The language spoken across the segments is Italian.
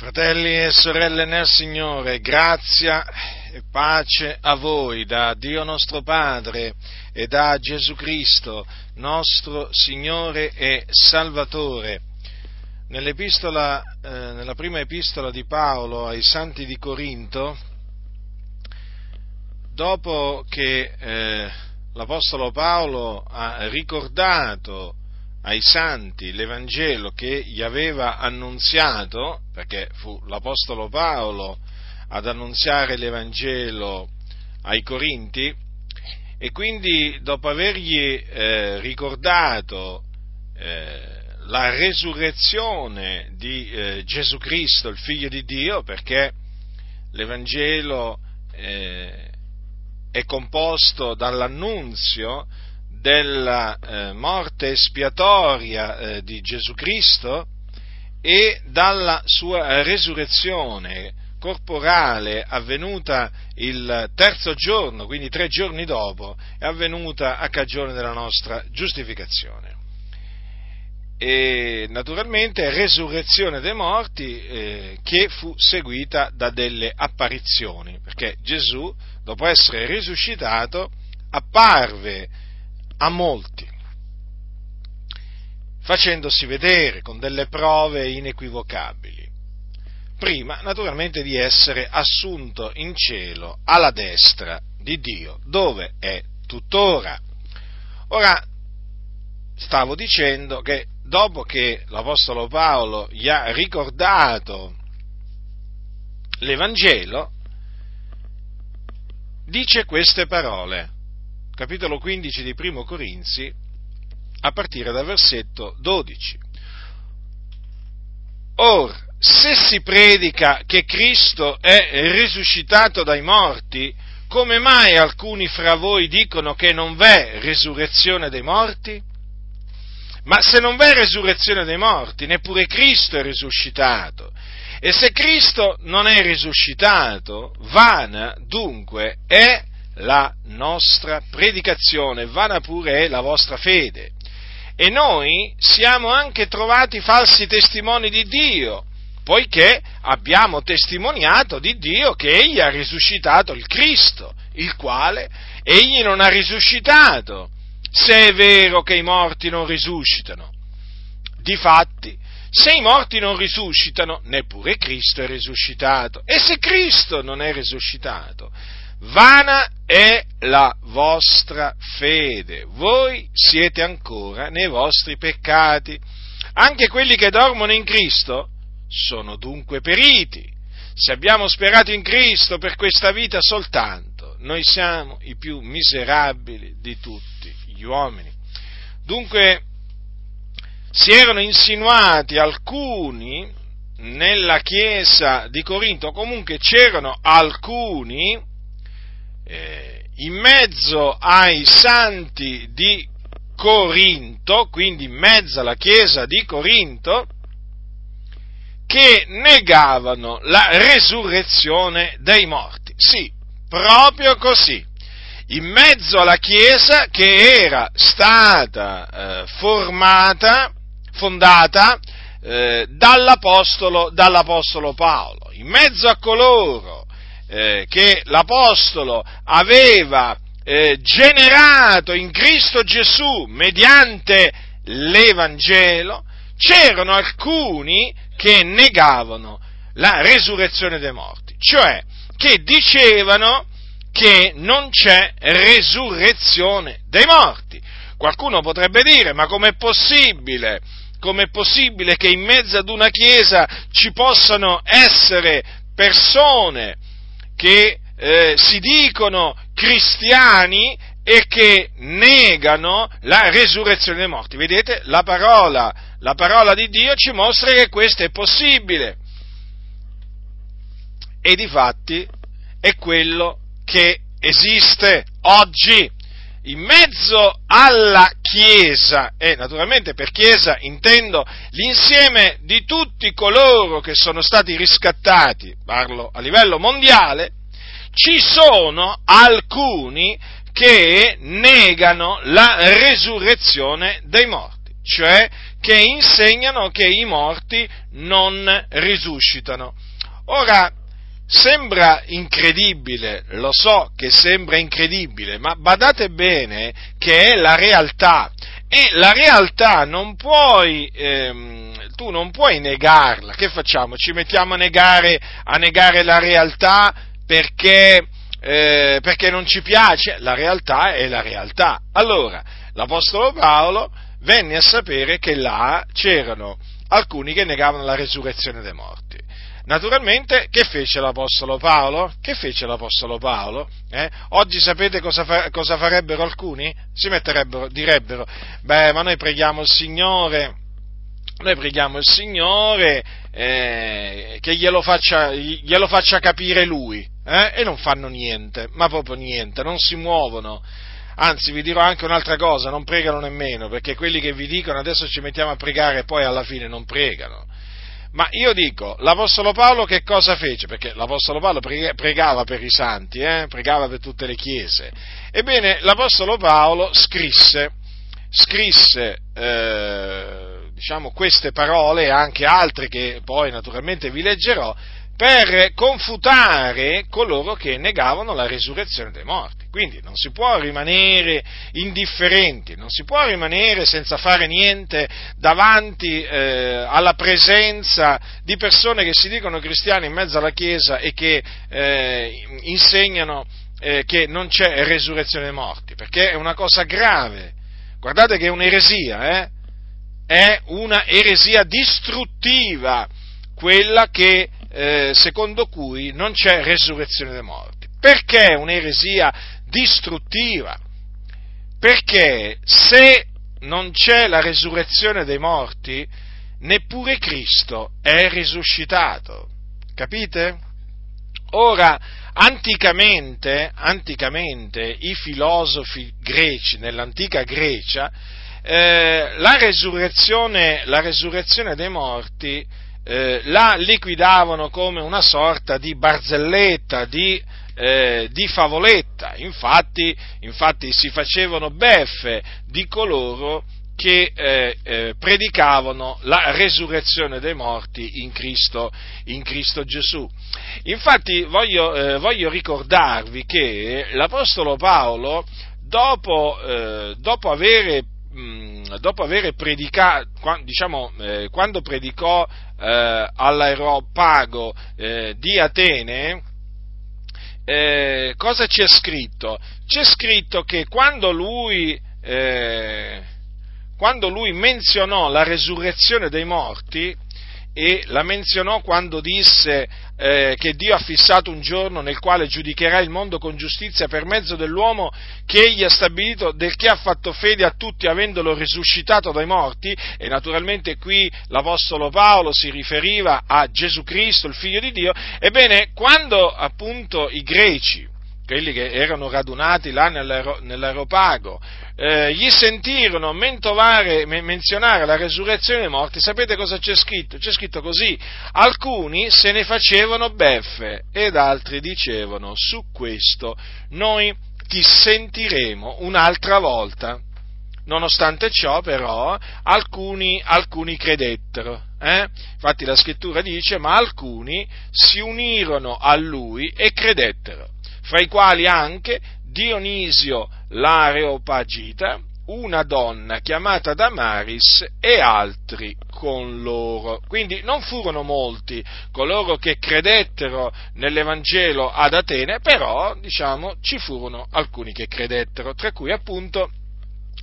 Fratelli e sorelle nel Signore, grazia e pace a voi da Dio nostro Padre e da Gesù Cristo, nostro Signore e Salvatore. Nell'epistola, eh, nella prima epistola di Paolo ai Santi di Corinto, dopo che eh, l'Apostolo Paolo ha ricordato ai santi l'Evangelo che gli aveva annunziato, perché fu l'Apostolo Paolo ad annunziare l'Evangelo ai Corinti, e quindi dopo avergli eh, ricordato eh, la resurrezione di eh, Gesù Cristo, il Figlio di Dio, perché l'Evangelo eh, è composto dall'annunzio della eh, morte espiatoria eh, di Gesù Cristo e dalla sua resurrezione corporale avvenuta il terzo giorno, quindi tre giorni dopo, è avvenuta a cagione della nostra giustificazione. E naturalmente resurrezione dei morti eh, che fu seguita da delle apparizioni, perché Gesù, dopo essere risuscitato, apparve a molti, facendosi vedere con delle prove inequivocabili, prima naturalmente di essere assunto in cielo alla destra di Dio, dove è tuttora. Ora, stavo dicendo che dopo che l'Apostolo Paolo gli ha ricordato l'Evangelo, dice queste parole capitolo 15 di Primo Corinzi, a partire dal versetto 12. Or, se si predica che Cristo è risuscitato dai morti, come mai alcuni fra voi dicono che non v'è risurrezione dei morti? Ma se non v'è risurrezione dei morti, neppure Cristo è risuscitato. E se Cristo non è risuscitato, vana dunque è la nostra predicazione, vana pure è la vostra fede. E noi siamo anche trovati falsi testimoni di Dio, poiché abbiamo testimoniato di Dio che Egli ha risuscitato il Cristo, il quale Egli non ha risuscitato, se è vero che i morti non risuscitano. Difatti, se i morti non risuscitano, neppure Cristo è risuscitato. E se Cristo non è risuscitato, vana è la vostra fede, voi siete ancora nei vostri peccati. Anche quelli che dormono in Cristo sono dunque periti. Se abbiamo sperato in Cristo per questa vita soltanto, noi siamo i più miserabili di tutti gli uomini. Dunque si erano insinuati alcuni nella chiesa di Corinto, comunque c'erano alcuni eh, in mezzo ai santi di Corinto, quindi in mezzo alla chiesa di Corinto, che negavano la resurrezione dei morti. Sì, proprio così. In mezzo alla chiesa che era stata eh, formata, fondata eh, dall'apostolo, dall'apostolo Paolo, in mezzo a coloro eh, che l'Apostolo aveva eh, generato in Cristo Gesù mediante l'Evangelo, c'erano alcuni che negavano la resurrezione dei morti, cioè che dicevano che non c'è resurrezione dei morti. Qualcuno potrebbe dire, ma com'è possibile? Com'è possibile che in mezzo ad una chiesa ci possano essere persone che eh, si dicono cristiani e che negano la resurrezione dei morti. Vedete, la parola, la parola di Dio ci mostra che questo è possibile. E di fatti è quello che esiste oggi in mezzo alla Chiesa, e naturalmente per Chiesa intendo l'insieme di tutti coloro che sono stati riscattati, parlo a livello mondiale, ci sono alcuni che negano la resurrezione dei morti, cioè che insegnano che i morti non risuscitano. Ora, sembra incredibile, lo so che sembra incredibile, ma badate bene che è la realtà e la realtà non puoi, ehm, tu non puoi negarla. Che facciamo? Ci mettiamo a negare, a negare la realtà perché, eh, perché non ci piace? La realtà è la realtà. Allora, l'Apostolo Paolo venne a sapere che là c'erano alcuni che negavano la resurrezione dei morti. Naturalmente, che fece l'Apostolo Paolo? Che fece l'Apostolo Paolo? Eh? Oggi sapete cosa, fa- cosa, farebbero alcuni? Si metterebbero, direbbero, beh, ma noi preghiamo il Signore, noi preghiamo il Signore eh, che glielo faccia, glielo faccia, capire Lui, eh? e non fanno niente, ma proprio niente, non si muovono. Anzi, vi dirò anche un'altra cosa, non pregano nemmeno, perché quelli che vi dicono adesso ci mettiamo a pregare e poi alla fine non pregano. Ma io dico, l'Apostolo Paolo che cosa fece? Perché l'Apostolo Paolo pregava per i santi, eh? pregava per tutte le chiese. Ebbene, l'Apostolo Paolo scrisse, scrisse eh, diciamo, queste parole e anche altre che poi naturalmente vi leggerò, per confutare coloro che negavano la risurrezione dei morti. Quindi non si può rimanere indifferenti, non si può rimanere senza fare niente davanti eh, alla presenza di persone che si dicono cristiane in mezzo alla Chiesa e che eh, insegnano eh, che non c'è resurrezione dei morti, perché è una cosa grave. Guardate che è un'eresia, eh? è una eresia distruttiva quella che eh, secondo cui non c'è resurrezione dei morti. Perché è un'eresia distruttiva? Perché se non c'è la resurrezione dei morti, neppure Cristo è risuscitato. Capite? Ora, anticamente, anticamente i filosofi greci, nell'antica Grecia, eh, la, resurrezione, la resurrezione dei morti eh, la liquidavano come una sorta di barzelletta, di, eh, di favoletta, infatti, infatti, si facevano beffe di coloro che eh, eh, predicavano la resurrezione dei morti in Cristo, in Cristo Gesù. Infatti voglio, eh, voglio, ricordarvi che l'Apostolo Paolo, dopo, eh, dopo avere dopo aver predicato, diciamo, eh, quando predicò eh, all'aeropago eh, di Atene, eh, cosa c'è scritto? C'è scritto che quando lui, eh, quando lui menzionò la resurrezione dei morti, e la menzionò quando disse eh, che Dio ha fissato un giorno nel quale giudicherà il mondo con giustizia per mezzo dell'uomo che egli ha stabilito, del che ha fatto fede a tutti avendolo risuscitato dai morti, e naturalmente qui l'Apostolo Paolo si riferiva a Gesù Cristo, il Figlio di Dio, ebbene quando appunto i greci, quelli che erano radunati là nell'aeropago, eh, gli sentirono menzionare la resurrezione dei morti, sapete cosa c'è scritto? C'è scritto così, alcuni se ne facevano beffe ed altri dicevano su questo noi ti sentiremo un'altra volta. Nonostante ciò, però, alcuni, alcuni credettero. Eh? Infatti la scrittura dice, ma alcuni si unirono a lui e credettero fra i quali anche Dionisio l'Areopagita, una donna chiamata Damaris e altri con loro. Quindi non furono molti coloro che credettero nell'Evangelo ad Atene, però diciamo ci furono alcuni che credettero, tra cui appunto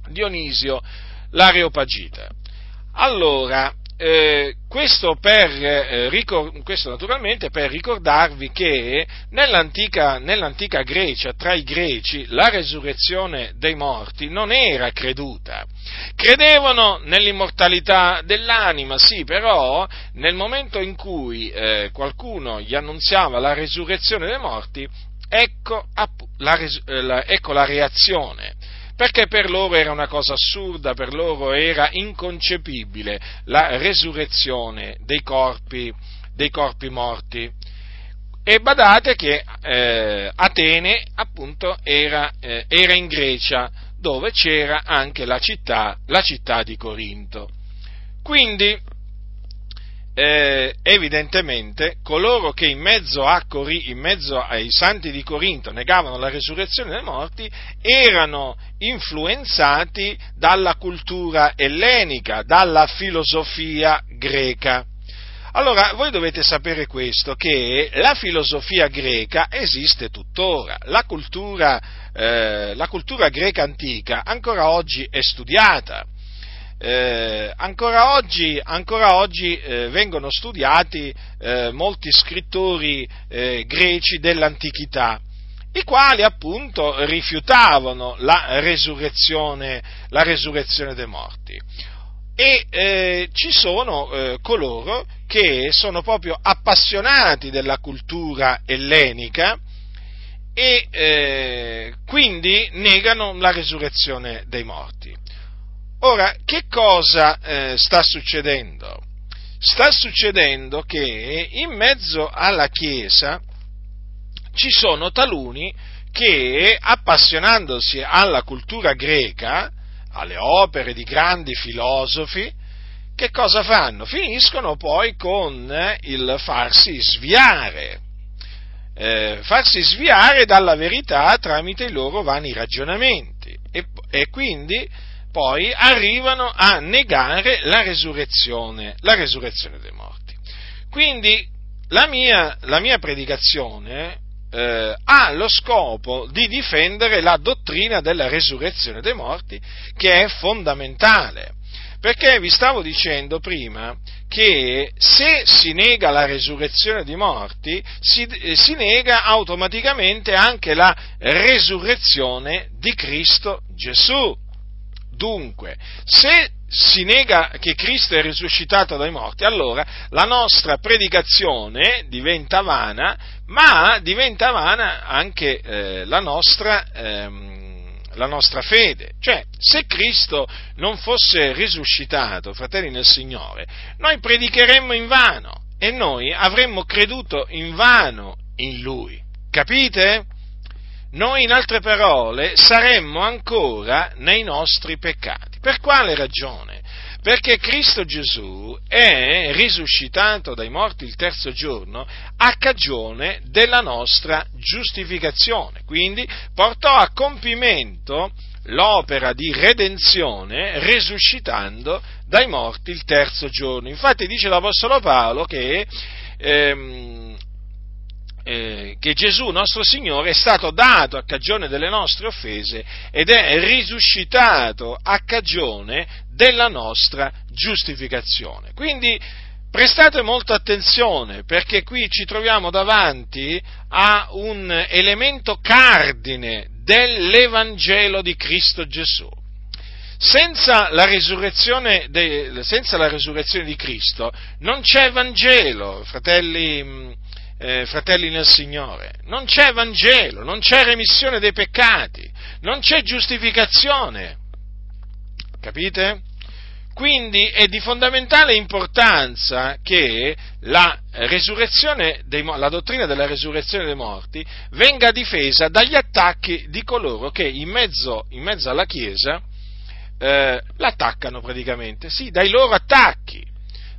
Dionisio l'Areopagita. Allora, eh, questo, per, eh, ricor- questo, naturalmente per ricordarvi che nell'antica, nell'antica, Grecia, tra i greci, la resurrezione dei morti non era creduta. Credevano nell'immortalità dell'anima, sì, però nel momento in cui eh, qualcuno gli annunziava la resurrezione dei morti, ecco la, eh, la, ecco la reazione perché per loro era una cosa assurda, per loro era inconcepibile la resurrezione dei corpi, dei corpi morti. E badate che eh, Atene appunto era, eh, era, in Grecia, dove c'era anche la città, la città di Corinto. Quindi, eh, evidentemente, coloro che in mezzo, Cori- in mezzo, ai santi di Corinto negavano la resurrezione dei morti erano influenzati dalla cultura ellenica, dalla filosofia greca. Allora, voi dovete sapere questo, che la filosofia greca esiste tuttora, la cultura, eh, la cultura greca antica ancora oggi è studiata. Eh, ancora oggi, ancora oggi eh, vengono studiati eh, molti scrittori eh, greci dell'antichità, i quali appunto rifiutavano la resurrezione, la resurrezione dei morti e eh, ci sono eh, coloro che sono proprio appassionati della cultura ellenica e quindi negano la resurrezione dei morti. Ora, che cosa eh, sta succedendo? Sta succedendo che in mezzo alla Chiesa ci sono taluni che, appassionandosi alla cultura greca, alle opere di grandi filosofi, che cosa fanno? Finiscono poi con il farsi sviare, eh, farsi sviare dalla verità tramite i loro vani ragionamenti e, e quindi poi arrivano a negare la resurrezione, la resurrezione dei morti. Quindi la mia, la mia predicazione eh, ha lo scopo di difendere la dottrina della resurrezione dei morti, che è fondamentale. Perché vi stavo dicendo prima che se si nega la resurrezione dei morti, si, eh, si nega automaticamente anche la resurrezione di Cristo Gesù. Dunque, se si nega che Cristo è risuscitato dai morti, allora la nostra predicazione diventa vana, ma diventa vana anche eh, la, nostra, ehm, la nostra fede. Cioè, se Cristo non fosse risuscitato, fratelli nel Signore, noi predicheremmo in vano e noi avremmo creduto in vano in Lui. Capite? Noi, in altre parole, saremmo ancora nei nostri peccati. Per quale ragione? Perché Cristo Gesù è risuscitato dai morti il terzo giorno a cagione della nostra giustificazione, quindi portò a compimento l'opera di redenzione risuscitando dai morti il terzo giorno. Infatti dice l'Apostolo Paolo che ehm, eh, che Gesù nostro Signore è stato dato a cagione delle nostre offese ed è risuscitato a cagione della nostra giustificazione. Quindi prestate molta attenzione perché qui ci troviamo davanti a un elemento cardine dell'Evangelo di Cristo Gesù. Senza la, de, senza la resurrezione, di Cristo non c'è Vangelo, fratelli eh, fratelli nel Signore, non c'è Vangelo, non c'è remissione dei peccati, non c'è giustificazione. Capite? Quindi è di fondamentale importanza che la, dei, la, dottrina della resurrezione dei morti venga difesa dagli attacchi di coloro che in mezzo, in mezzo alla Chiesa eh, l'attaccano praticamente, sì, dai loro attacchi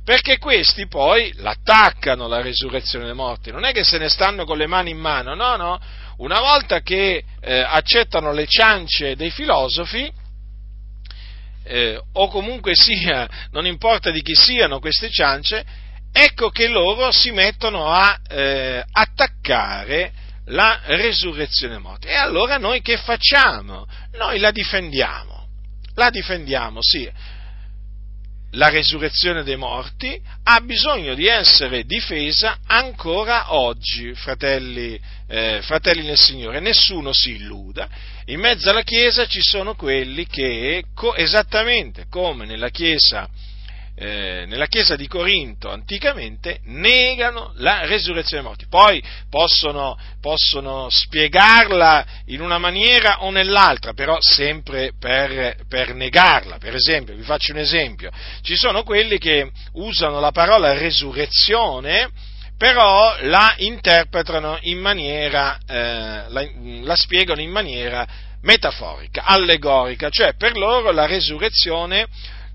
perché questi poi l'attaccano la resurrezione dei morti, non è che se ne stanno con le mani in mano, no, no, una volta che eh, accettano le ciance dei filosofi, eh, o comunque sia, non importa di chi siano queste ciance, ecco che loro si mettono a eh, attaccare la resurrezione dei morti. E allora noi che facciamo? Noi la difendiamo, la difendiamo, sì la resurrezione dei morti ha bisogno di essere difesa ancora oggi, fratelli, eh, fratelli nel Signore. Nessuno si illuda. In mezzo alla Chiesa ci sono quelli che, esattamente come nella Chiesa eh, nella chiesa di Corinto anticamente negano la resurrezione dei morti. Poi possono, possono spiegarla in una maniera o nell'altra, però sempre per, per, negarla. Per esempio, vi faccio un esempio, ci sono quelli che usano la parola resurrezione però la interpretano in maniera, eh, la, la spiegano in maniera metaforica, allegorica, cioè per loro la resurrezione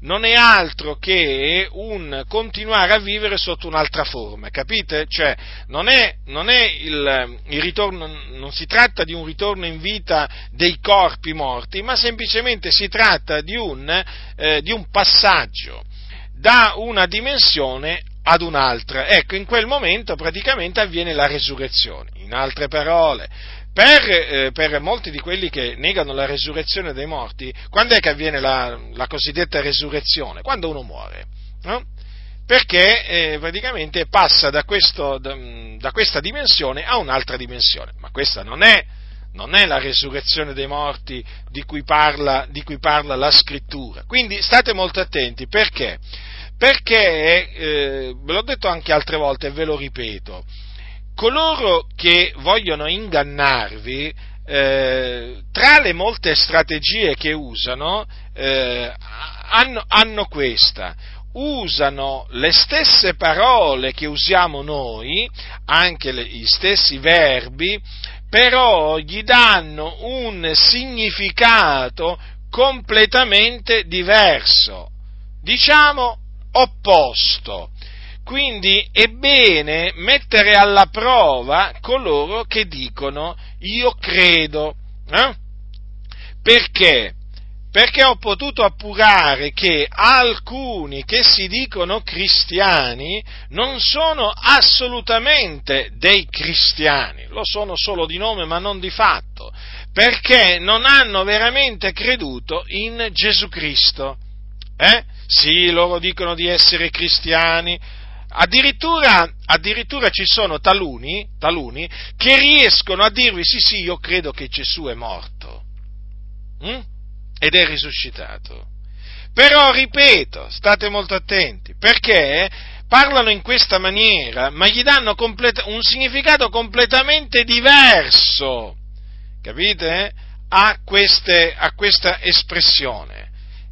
non è altro che un continuare a vivere sotto un'altra forma, capite? Cioè, non è, non è il, il, ritorno, non si tratta di un ritorno in vita dei corpi morti, ma semplicemente si tratta di un, eh, di un passaggio da una dimensione ad un'altra. Ecco, in quel momento praticamente avviene la resurrezione. In altre parole, per, eh, per, molti di quelli che negano la resurrezione dei morti, quando è che avviene la, la cosiddetta resurrezione? Quando uno muore. No? Perché eh, praticamente passa da, questo, da, da, questa dimensione a un'altra dimensione. Ma questa non è, non è la resurrezione dei morti di cui, parla, di cui parla la scrittura. Quindi state molto attenti perché? Perché, eh, ve l'ho detto anche altre volte e ve lo ripeto, coloro che vogliono ingannarvi, eh, tra le molte strategie che usano, eh, hanno, hanno questa. Usano le stesse parole che usiamo noi, anche le, gli stessi verbi, però gli danno un significato completamente diverso, diciamo opposto. Quindi è bene mettere alla prova coloro che dicono io credo. Eh? Perché? Perché ho potuto appurare che alcuni che si dicono cristiani non sono assolutamente dei cristiani, lo sono solo di nome ma non di fatto, perché non hanno veramente creduto in Gesù Cristo. Eh? Sì, loro dicono di essere cristiani, Addirittura, addirittura, ci sono taluni, taluni, che riescono a dirvi sì sì io credo che Gesù è morto hm? ed è risuscitato. Però ripeto, state molto attenti, perché parlano in questa maniera, ma gli danno complet- un significato completamente diverso, capite? A, queste, a questa espressione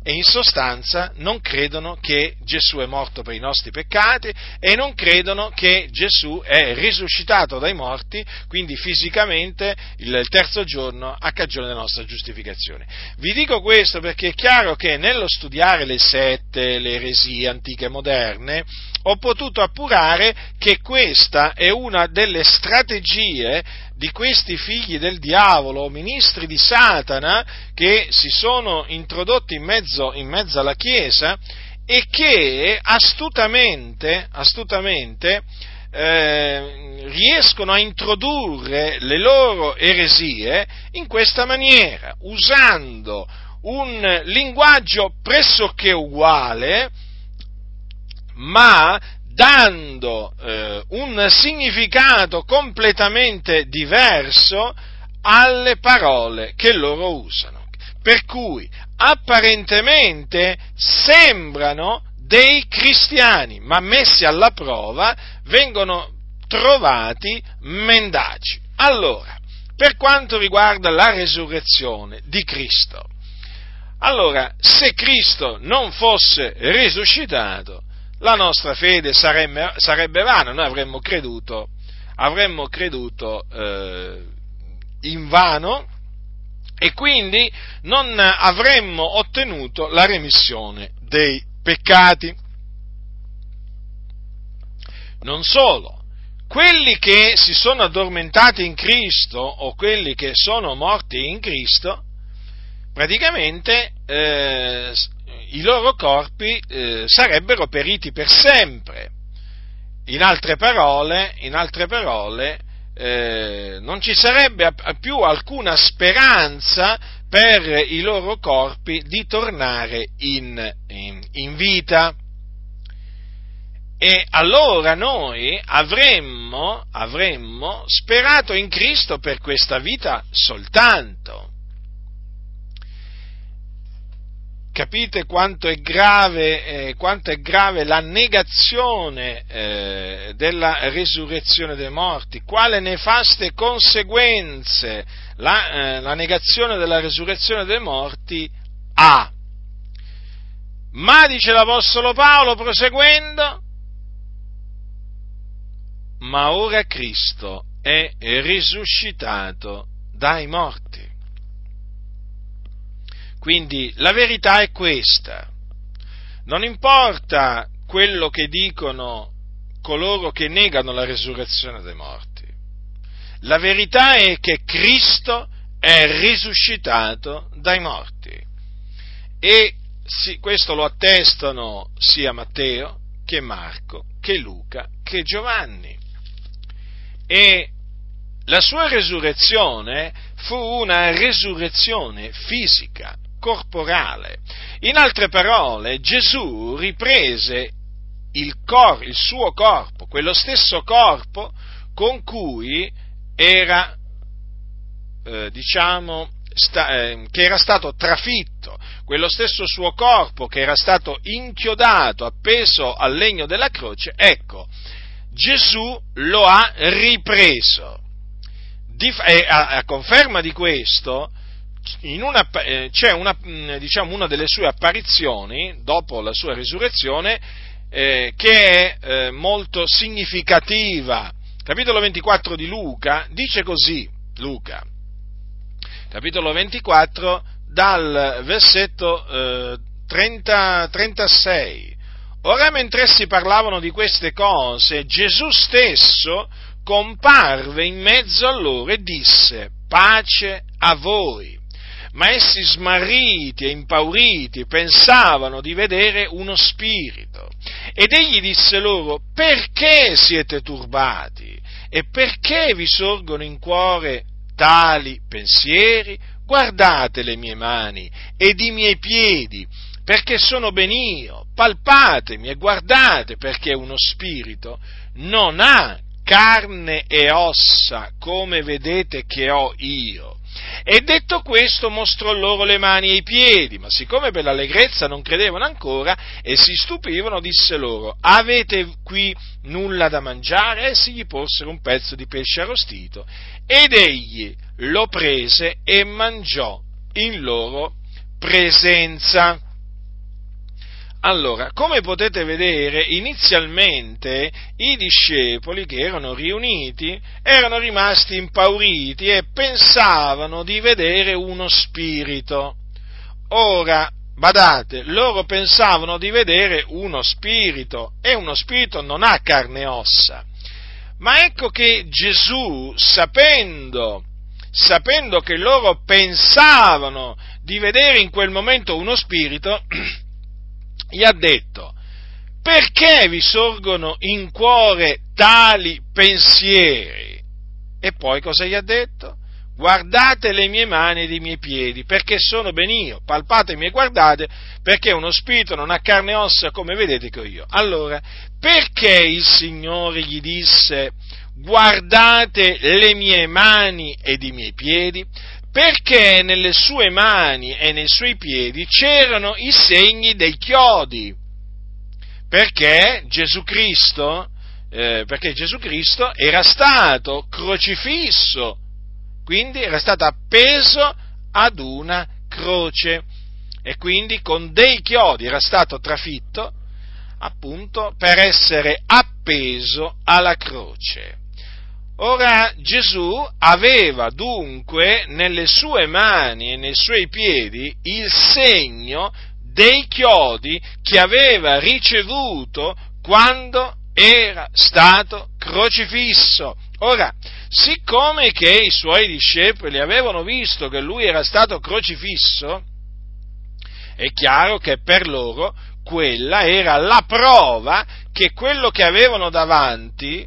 e in sostanza non credono che Gesù è morto per i nostri peccati e non credono che Gesù è risuscitato dai morti, quindi fisicamente il terzo giorno a cagione della nostra giustificazione. Vi dico questo perché è chiaro che nello studiare le sette, le eresie antiche e moderne, ho potuto appurare che questa è una delle strategie di questi figli del diavolo, ministri di Satana, che si sono introdotti in mezzo, in mezzo alla Chiesa e che astutamente, astutamente eh, riescono a introdurre le loro eresie in questa maniera, usando un linguaggio pressoché uguale, ma dando eh, un significato completamente diverso alle parole che loro usano. Per cui apparentemente sembrano dei cristiani, ma messi alla prova vengono trovati mendaci. Allora, per quanto riguarda la resurrezione di Cristo, allora, se Cristo non fosse risuscitato, la nostra fede sarebbe, sarebbe vana, noi avremmo creduto, avremmo creduto eh, in vano e quindi non avremmo ottenuto la remissione dei peccati. Non solo, quelli che si sono addormentati in Cristo o quelli che sono morti in Cristo, praticamente eh, i loro corpi eh, sarebbero periti per sempre. In altre parole, in altre parole eh, non ci sarebbe più alcuna speranza per i loro corpi di tornare in, in, in vita. E allora noi avremmo, avremmo sperato in Cristo per questa vita soltanto capite quanto è grave, eh, quanto è grave la negazione eh, della risurrezione dei morti, quale nefaste conseguenze la, eh, la negazione della risurrezione dei morti ha. Ma dice l'Apostolo Paolo proseguendo, ma ora Cristo è risuscitato dai morti. Quindi la verità è questa. non importa quello che dicono coloro che negano la resurrezione dei morti. La verità è che Cristo è risuscitato dai morti. E sì, questo lo attestano sia Matteo che Marco, che Luca, che Giovanni. E la sua resurrezione fu una resurrezione fisica, corporale. In altre parole, Gesù riprese il, cor, il suo corpo, quello stesso corpo con cui era, eh, diciamo, sta, eh, che era stato trafitto, quello stesso suo corpo che era stato inchiodato, appeso al legno della croce, ecco, Gesù lo ha ripreso. Di, e a, a, conferma di questo, una, eh, c'è una, mm, diciamo, una, delle sue apparizioni, dopo la sua risurrezione, eh, che è eh, molto significativa. Capitolo 24 di Luca dice così, Luca, capitolo 24, dal versetto eh, 30, 36. Ora mentre essi parlavano di queste cose, Gesù stesso comparve in mezzo a loro e disse, pace a voi. Ma essi smarriti e impauriti pensavano di vedere uno spirito. Ed egli disse loro, perché siete turbati? E perché vi sorgono in cuore tali pensieri, guardate le mie mani ed i miei piedi, perché sono ben io, palpatemi e guardate perché uno spirito non ha carne e ossa come vedete che ho io. E detto questo mostrò loro le mani e i piedi, ma siccome per l'allegrezza non credevano ancora e si stupivano, disse loro, avete qui nulla da mangiare? Essi gli posero un pezzo di pesce arrostito ed egli lo prese e mangiò in loro presenza. Allora, come potete vedere, inizialmente i discepoli che erano riuniti erano rimasti impauriti e pensavano di vedere uno spirito. Ora, badate, loro pensavano di vedere uno spirito e uno spirito non ha carne e ossa. Ma ecco che Gesù, sapendo, sapendo che loro pensavano di vedere in quel momento uno spirito, gli ha detto, perché vi sorgono in cuore tali pensieri? E poi cosa gli ha detto? Guardate le mie mani ed i miei piedi, perché sono ben io, palpatemi e guardate, perché uno spirito non ha carne e ossa come vedete che ho io. Allora, perché il Signore gli disse, guardate le mie mani ed i miei piedi? Perché nelle sue mani e nei suoi piedi c'erano i segni dei chiodi, perché Gesù Cristo, eh, perché Gesù Cristo era stato crocifisso, quindi era stato appeso ad una croce e quindi con dei chiodi era stato trafitto appunto per essere appeso alla croce. Ora Gesù aveva dunque nelle sue mani e nei suoi piedi il segno dei chiodi che aveva ricevuto quando era stato crocifisso. Ora, siccome che i suoi discepoli avevano visto che lui era stato crocifisso, è chiaro che per loro quella era la prova che quello che avevano davanti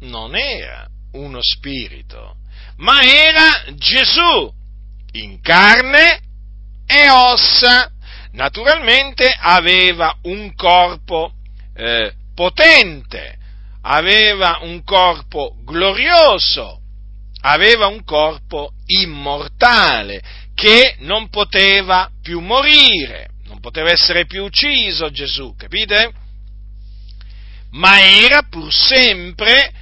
non era uno spirito, ma era Gesù in carne e ossa. Naturalmente aveva un corpo eh, potente, aveva un corpo glorioso, aveva un corpo immortale che non poteva più morire, non poteva essere più ucciso Gesù, capite? Ma era pur sempre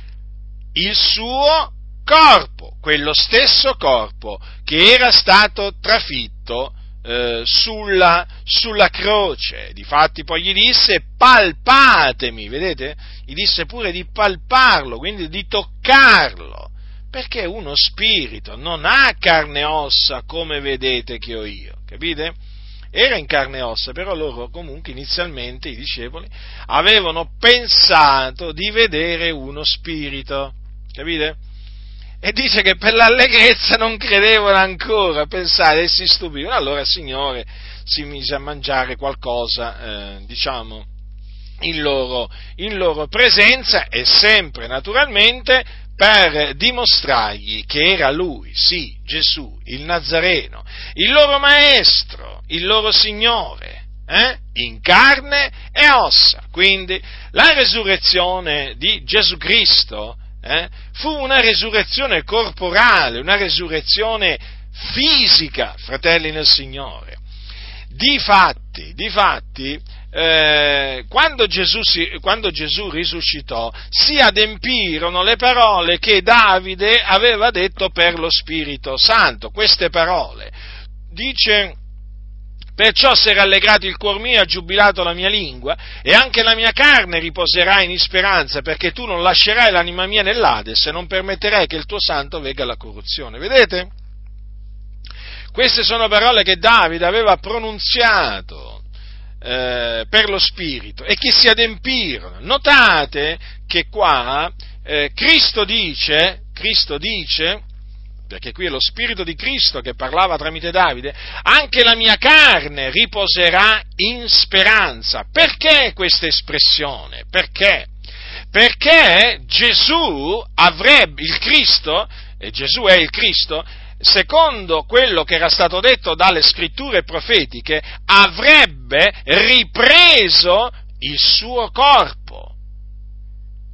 il suo corpo, quello stesso corpo che era stato trafitto eh, sulla, sulla, croce. Difatti poi gli disse palpatemi, vedete? Gli disse pure di palparlo, quindi di toccarlo, perché uno spirito non ha carne e ossa come vedete che ho io, capite? era in carne e ossa, però loro comunque inizialmente, i discepoli, avevano pensato di vedere uno spirito, capite? E dice che per l'allegrezza non credevano ancora, pensare e si stupivano. Allora il Signore si mise a mangiare qualcosa, eh, diciamo, in loro, in loro presenza e sempre naturalmente per dimostrargli che era lui, sì, Gesù, il Nazareno, il loro maestro, il loro Signore, eh? in carne e ossa. Quindi la resurrezione di Gesù Cristo eh, fu una resurrezione corporale, una resurrezione fisica, fratelli nel Signore. Difatti, difatti eh, quando, Gesù si, quando Gesù risuscitò, si adempirono le parole che Davide aveva detto per lo Spirito Santo. Queste parole dice Perciò si è rallegrato il cuor mio, ha giubilato la mia lingua, e anche la mia carne riposerà in speranza, perché tu non lascerai l'anima mia nell'Ades e non permetterai che il tuo santo vegga alla corruzione. Vedete? Queste sono parole che Davide aveva pronunziato eh, per lo Spirito e che si adempirono. Notate che qua eh, Cristo dice, Cristo dice, perché qui è lo Spirito di Cristo che parlava tramite Davide, anche la mia carne riposerà in speranza. Perché questa espressione? Perché? Perché Gesù avrebbe, il Cristo, e Gesù è il Cristo, secondo quello che era stato detto dalle scritture profetiche, avrebbe ripreso il suo corpo.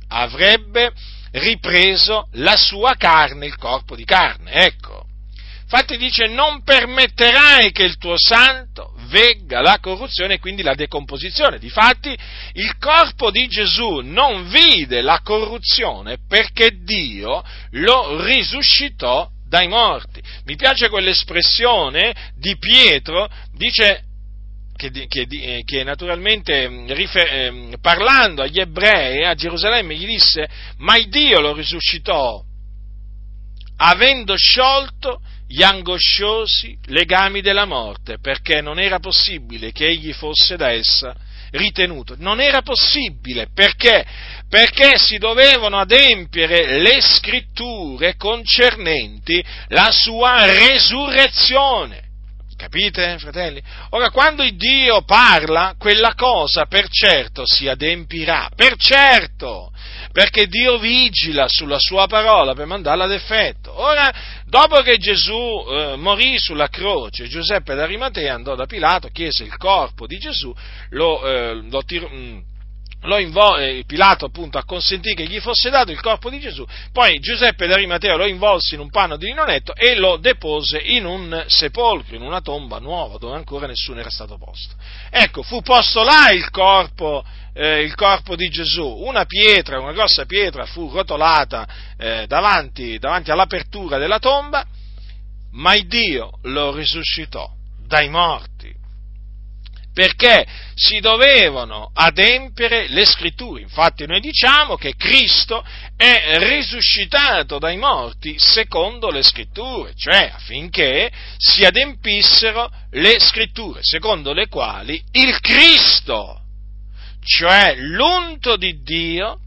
Avrebbe ripreso la sua carne, il corpo di carne. Ecco. Infatti dice non permetterai che il tuo santo vegga la corruzione e quindi la decomposizione. Difatti il corpo di Gesù non vide la corruzione perché Dio lo risuscitò dai morti. Mi piace quell'espressione di Pietro, dice che, che, eh, che, naturalmente mm, rifer, eh, parlando agli ebrei a Gerusalemme gli disse, ma il Dio lo risuscitò, avendo sciolto gli angosciosi legami della morte, perché non era possibile che egli fosse da essa ritenuto. Non era possibile, perché? Perché si dovevano adempiere le scritture concernenti la sua resurrezione. Capite, fratelli? Ora, quando il Dio parla, quella cosa per certo si adempirà, per certo, perché Dio vigila sulla sua parola per mandarla ad effetto. Ora, dopo che Gesù eh, morì sulla croce, Giuseppe d'Arimatea andò da Pilato, chiese il corpo di Gesù, lo, eh, lo tirò... Invo- eh, Pilato appunto acconsentì che gli fosse dato il corpo di Gesù, poi Giuseppe d'Arimateo lo involse in un panno di linonetto e lo depose in un sepolcro, in una tomba nuova dove ancora nessuno era stato posto. Ecco, fu posto là il corpo, eh, il corpo di Gesù, una pietra, una grossa pietra fu rotolata eh, davanti, davanti all'apertura della tomba, ma Dio lo risuscitò dai morti perché si dovevano adempiere le scritture. Infatti noi diciamo che Cristo è risuscitato dai morti secondo le scritture, cioè affinché si adempissero le scritture, secondo le quali il Cristo, cioè l'unto di Dio,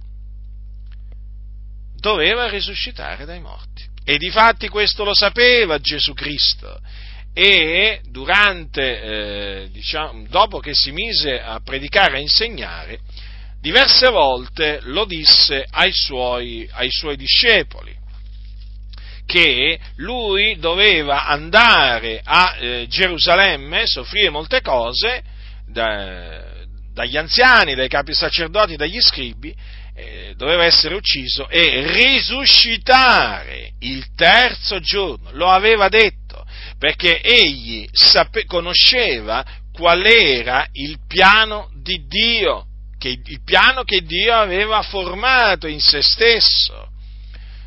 doveva risuscitare dai morti. E difatti questo lo sapeva Gesù Cristo e durante, eh, diciamo, dopo che si mise a predicare e insegnare, diverse volte lo disse ai suoi, ai suoi discepoli che lui doveva andare a eh, Gerusalemme, soffrire molte cose da, dagli anziani, dai capi sacerdoti, dagli scribi, eh, doveva essere ucciso e risuscitare il terzo giorno. Lo aveva detto perché egli sape- conosceva qual era il piano di Dio, che, il piano che Dio aveva formato in se stesso.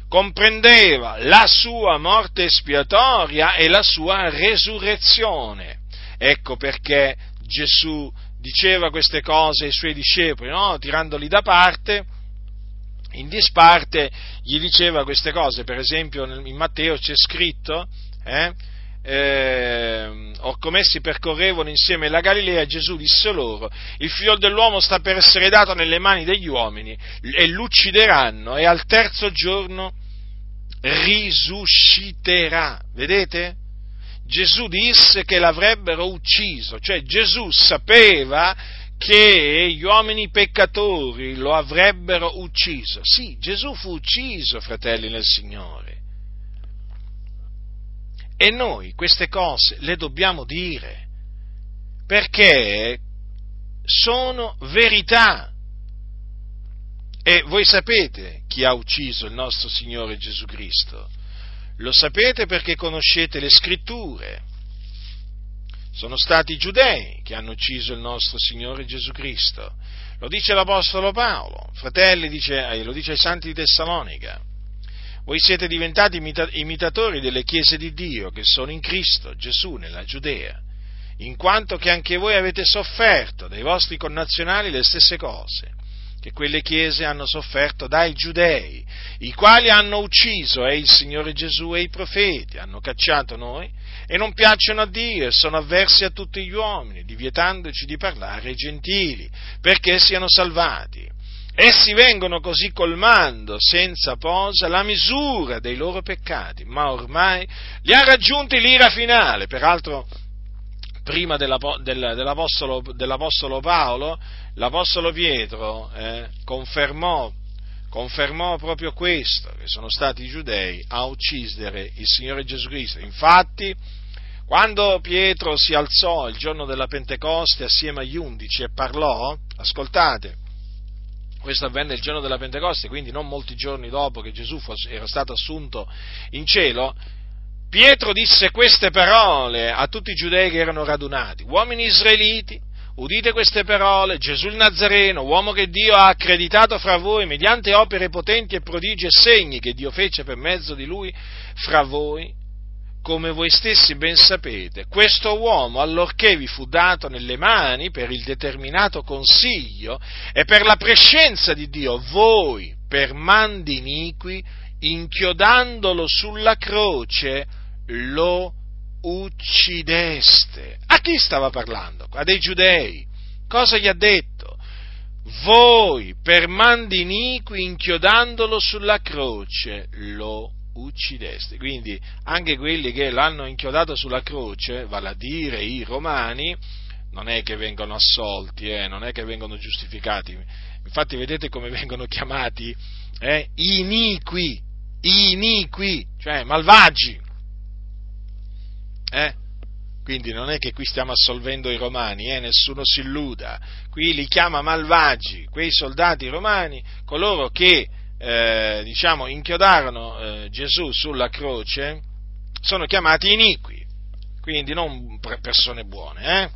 Comprendeva la sua morte espiatoria e la sua resurrezione. Ecco perché Gesù diceva queste cose ai suoi discepoli, no? tirandoli da parte, in disparte gli diceva queste cose, per esempio in Matteo c'è scritto, eh? Eh, orcomessi percorrevano insieme la Galilea, Gesù disse loro, il figlio dell'uomo sta per essere dato nelle mani degli uomini e l'uccideranno e al terzo giorno risusciterà. Vedete? Gesù disse che l'avrebbero ucciso, cioè Gesù sapeva che gli uomini peccatori lo avrebbero ucciso. Sì, Gesù fu ucciso, fratelli nel Signore. E noi queste cose le dobbiamo dire, perché sono verità. E voi sapete chi ha ucciso il nostro Signore Gesù Cristo. Lo sapete perché conoscete le scritture. Sono stati i giudei che hanno ucciso il nostro Signore Gesù Cristo. Lo dice l'Apostolo Paolo, fratelli, dice, eh, lo dice ai santi di Tessalonica. Voi siete diventati imitatori delle chiese di Dio che sono in Cristo Gesù nella Giudea, in quanto che anche voi avete sofferto dai vostri connazionali le stesse cose che quelle chiese hanno sofferto dai giudei, i quali hanno ucciso e il Signore Gesù e i profeti, hanno cacciato noi e non piacciono a Dio e sono avversi a tutti gli uomini, divietandoci di parlare ai gentili, perché siano salvati. Essi vengono così colmando senza posa la misura dei loro peccati, ma ormai li ha raggiunti l'ira finale. Peraltro, prima dell'apostolo, dell'apostolo Paolo, l'apostolo Pietro eh, confermò, confermò proprio questo, che sono stati i giudei a uccidere il Signore Gesù Cristo. Infatti, quando Pietro si alzò il giorno della Pentecoste assieme agli undici e parlò, ascoltate, questo avvenne il giorno della Pentecoste, quindi non molti giorni dopo che Gesù era stato assunto in cielo. Pietro disse queste parole a tutti i giudei che erano radunati, uomini israeliti, udite queste parole, Gesù il Nazareno, uomo che Dio ha accreditato fra voi mediante opere potenti e prodigi e segni che Dio fece per mezzo di lui fra voi, come voi stessi ben sapete, questo uomo, allorché vi fu dato nelle mani per il determinato consiglio e per la prescenza di Dio, voi, per mandi iniqui, inchiodandolo sulla croce, lo uccideste. A chi stava parlando? A dei giudei. Cosa gli ha detto? Voi, per mandi iniqui, inchiodandolo sulla croce, lo uccideste uccideste. Quindi anche quelli che l'hanno inchiodato sulla croce, vale a dire i romani, non è che vengono assolti, eh, non è che vengono giustificati. Infatti vedete come vengono chiamati eh, iniqui, iniqui, cioè malvagi. Eh? Quindi non è che qui stiamo assolvendo i romani, eh? nessuno si illuda. Qui li chiama malvagi, quei soldati romani, coloro che eh, diciamo, inchiodarono eh, Gesù sulla croce, sono chiamati iniqui, quindi non persone buone. Eh?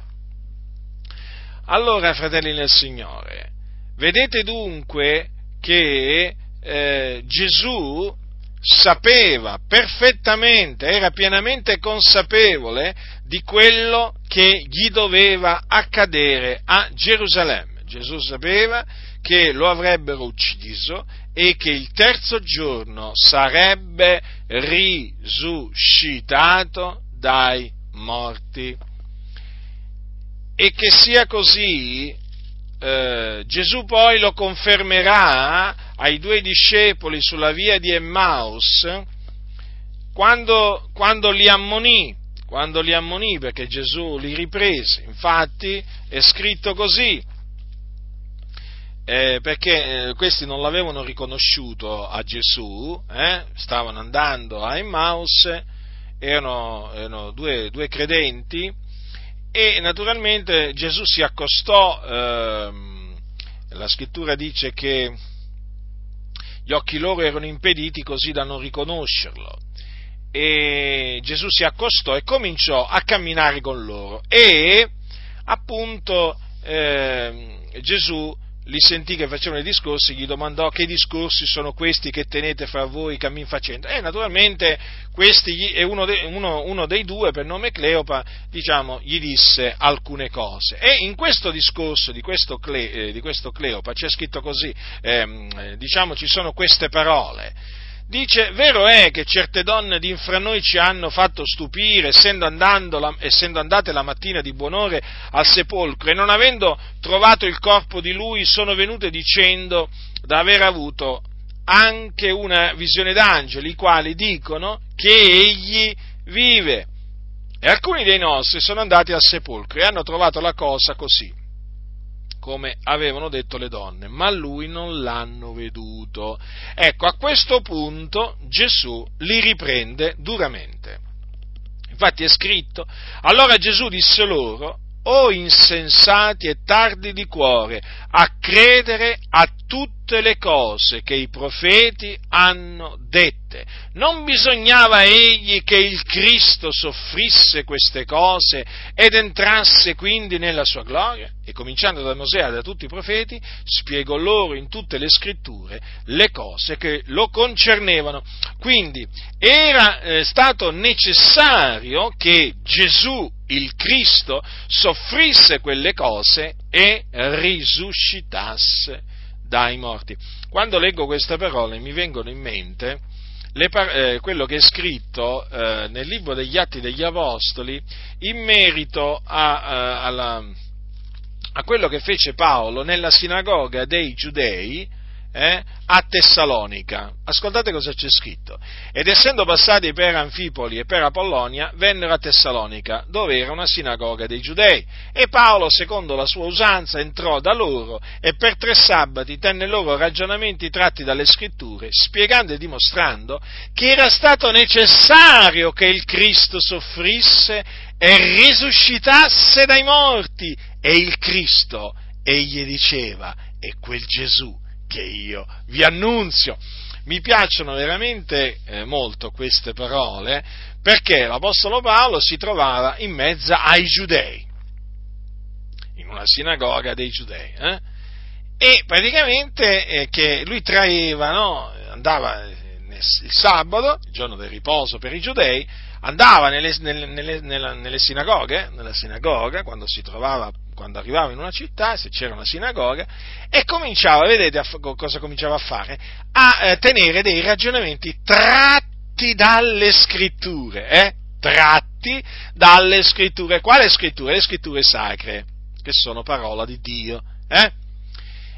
Allora, fratelli nel Signore, vedete dunque che eh, Gesù sapeva perfettamente, era pienamente consapevole di quello che gli doveva accadere a Gerusalemme. Gesù sapeva che lo avrebbero ucciso e che il terzo giorno sarebbe risuscitato dai morti. E che sia così, eh, Gesù poi lo confermerà ai due discepoli sulla via di Emmaus quando, quando li ammonì, quando li ammonì perché Gesù li riprese. Infatti è scritto così, eh, perché eh, questi non l'avevano riconosciuto a Gesù, eh, stavano andando a Emmaus, erano, erano due, due, credenti e naturalmente Gesù si accostò, ehm, la scrittura dice che gli occhi loro erano impediti così da non riconoscerlo. E Gesù si accostò e cominciò a camminare con loro e appunto eh, Gesù li sentì che facevano i discorsi, gli domandò che discorsi sono questi che tenete fra voi cammin facendo. E naturalmente questi, uno, de, uno, uno, dei due, per nome Cleopa, diciamo, gli disse alcune cose. E in questo discorso di questo, Cle, eh, di questo Cleopa c'è scritto così, ehm, diciamo, ci sono queste parole. Dice, vero è che certe donne di infra noi ci hanno fatto stupire, essendo, la, essendo, andate la mattina di buonore al sepolcro e non avendo trovato il corpo di lui, sono venute dicendo da aver avuto anche una visione d'angeli, i quali dicono che egli vive. E alcuni dei nostri sono andati al sepolcro e hanno trovato la cosa così come avevano detto le donne, ma lui non l'hanno veduto. Ecco, a questo punto Gesù li riprende duramente. Infatti è scritto, allora Gesù disse loro, o insensati e tardi di cuore, a credere a tutte le cose che i profeti hanno dette. Non bisognava egli che il Cristo soffrisse queste cose ed entrasse quindi nella sua gloria? E cominciando da Mosè e da tutti i profeti, spiegò loro in tutte le scritture le cose che lo concernevano. Quindi era eh, stato necessario che Gesù il Cristo soffrisse quelle cose e risuscitasse dai morti. Quando leggo queste parole mi vengono in mente par- eh, quello che è scritto eh, nel libro degli Atti degli Apostoli in merito a, a, eh, alla, a quello che fece Paolo nella sinagoga dei giudei eh, a Tessalonica. Ascoltate cosa c'è scritto. Ed essendo passati per Anfipoli e per Apollonia, vennero a Tessalonica, dove era una sinagoga dei giudei. E Paolo, secondo la sua usanza, entrò da loro e per tre sabati tenne loro ragionamenti tratti dalle scritture, spiegando e dimostrando che era stato necessario che il Cristo soffrisse e risuscitasse dai morti. E il Cristo, egli diceva, è quel Gesù che io vi annunzio. Mi piacciono veramente eh, molto queste parole perché l'Apostolo Paolo si trovava in mezzo ai giudei, in una sinagoga dei giudei, eh? e praticamente eh, che lui traeva, no? andava il sabato, il giorno del riposo per i giudei, andava nelle, nelle, nelle, nelle sinagoghe, nella sinagoga, quando si trovava quando arrivava in una città, se c'era una sinagoga, e cominciava, vedete cosa cominciava a fare? A eh, tenere dei ragionamenti tratti dalle scritture, eh? Tratti dalle scritture. Quale scritture? Le scritture sacre, che sono parola di Dio, eh?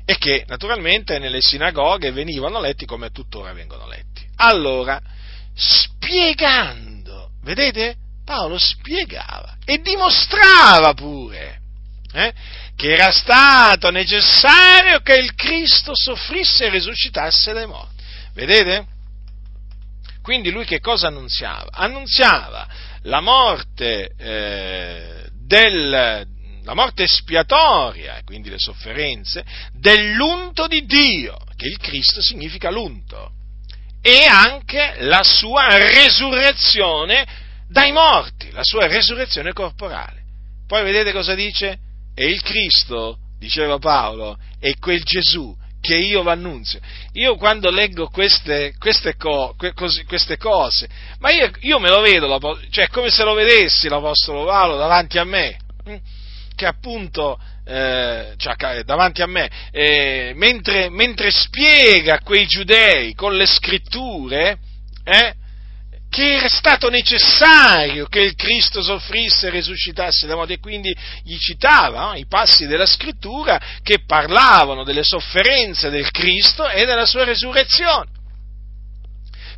E che naturalmente nelle sinagoghe venivano letti come tuttora vengono letti. Allora, spiegando, vedete? Paolo spiegava e dimostrava pure eh, che era stato necessario che il Cristo soffrisse e risuscitasse dai morti. Vedete? Quindi lui che cosa annunziava? Annunziava la morte, eh, del, la morte espiatoria, quindi le sofferenze, dell'unto di Dio, che il Cristo significa l'unto, e anche la sua resurrezione dai morti, la sua resurrezione corporale. Poi vedete cosa dice? E il Cristo, diceva Paolo, è quel Gesù che io vi annunzio. Io quando leggo queste, queste, co, queste cose, ma io, io, me lo vedo, cioè come se lo vedessi l'Apostolo Paolo davanti a me, hm, che appunto, eh, cioè, davanti a me, eh, mentre, mentre, spiega quei giudei con le scritture, eh, che era stato necessario che il Cristo soffrisse e risuscitasse da morte e quindi gli citava no, i passi della scrittura che parlavano delle sofferenze del Cristo e della sua resurrezione.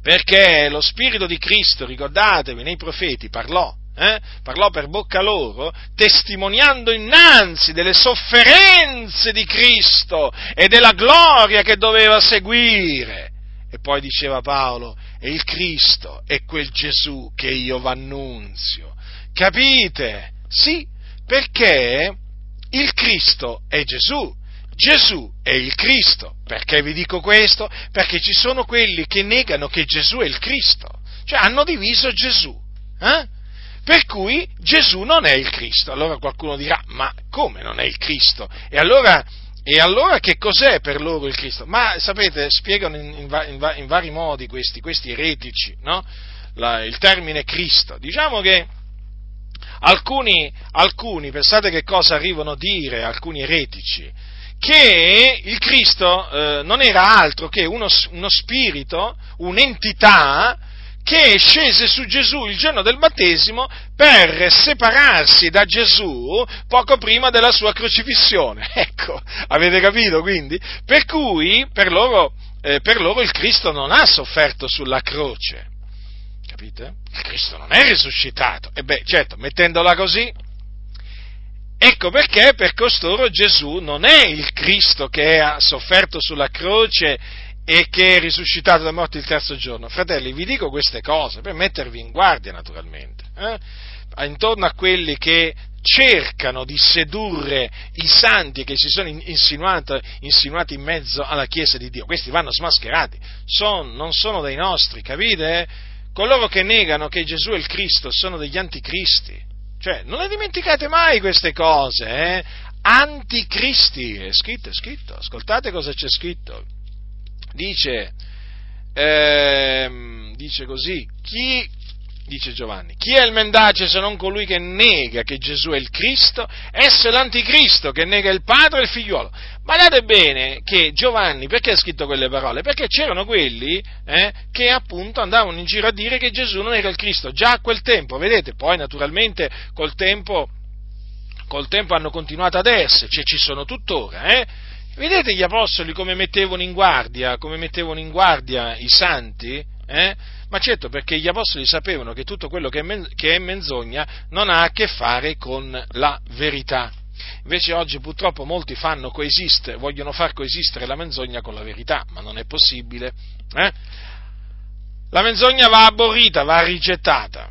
Perché lo Spirito di Cristo, ricordatevi, nei profeti parlò, eh, parlò per bocca loro, testimoniando innanzi delle sofferenze di Cristo e della gloria che doveva seguire. E poi diceva Paolo, e il Cristo è quel Gesù che io v'annunzio. Capite? Sì, perché il Cristo è Gesù. Gesù è il Cristo. Perché vi dico questo? Perché ci sono quelli che negano che Gesù è il Cristo. Cioè hanno diviso Gesù. Eh? Per cui Gesù non è il Cristo. Allora qualcuno dirà, ma come non è il Cristo? E allora e allora che cos'è per loro il Cristo? Ma sapete, spiegano in, in, in, in vari modi questi, questi eretici no? La, il termine Cristo. Diciamo che alcuni, alcuni, pensate che cosa arrivano a dire alcuni eretici? che il Cristo eh, non era altro che uno, uno spirito, un'entità che scese su Gesù il giorno del battesimo per separarsi da Gesù poco prima della sua crocifissione. Ecco, avete capito quindi? Per cui per loro, eh, per loro il Cristo non ha sofferto sulla croce. Capite? Il Cristo non è risuscitato. E beh, certo, mettendola così, Ecco perché per costoro Gesù non è il Cristo che ha sofferto sulla croce e che è risuscitato da morti il terzo giorno. Fratelli, vi dico queste cose per mettervi in guardia naturalmente, eh? intorno a quelli che cercano di sedurre i santi che si sono insinuati, in mezzo alla Chiesa di Dio. Questi vanno smascherati, son, non sono dei nostri, capite? Coloro che negano che Gesù è il Cristo sono degli anticristi. Cioè, non le dimenticate mai queste cose, eh? Anticristi, è scritto, è scritto, ascoltate cosa c'è scritto. Dice, ehm, dice così, chi, dice Giovanni, chi è il mendace se non colui che nega che Gesù è il Cristo? Esso è l'anticristo che nega il padre e il figliuolo. Guardate bene che Giovanni, perché ha scritto quelle parole? Perché c'erano quelli eh, che appunto andavano in giro a dire che Gesù non era il Cristo, già a quel tempo, vedete, poi naturalmente col tempo, col tempo hanno continuato ad esserci cioè ci sono tuttora, eh? Vedete gli apostoli come mettevano in guardia, come mettevano in guardia i santi? Eh? Ma certo perché gli apostoli sapevano che tutto quello che è, menzogna non ha a che fare con la verità. Invece oggi purtroppo molti vogliono far coesistere la menzogna con la verità, ma non è possibile. Eh? La menzogna va aborrita, va rigettata.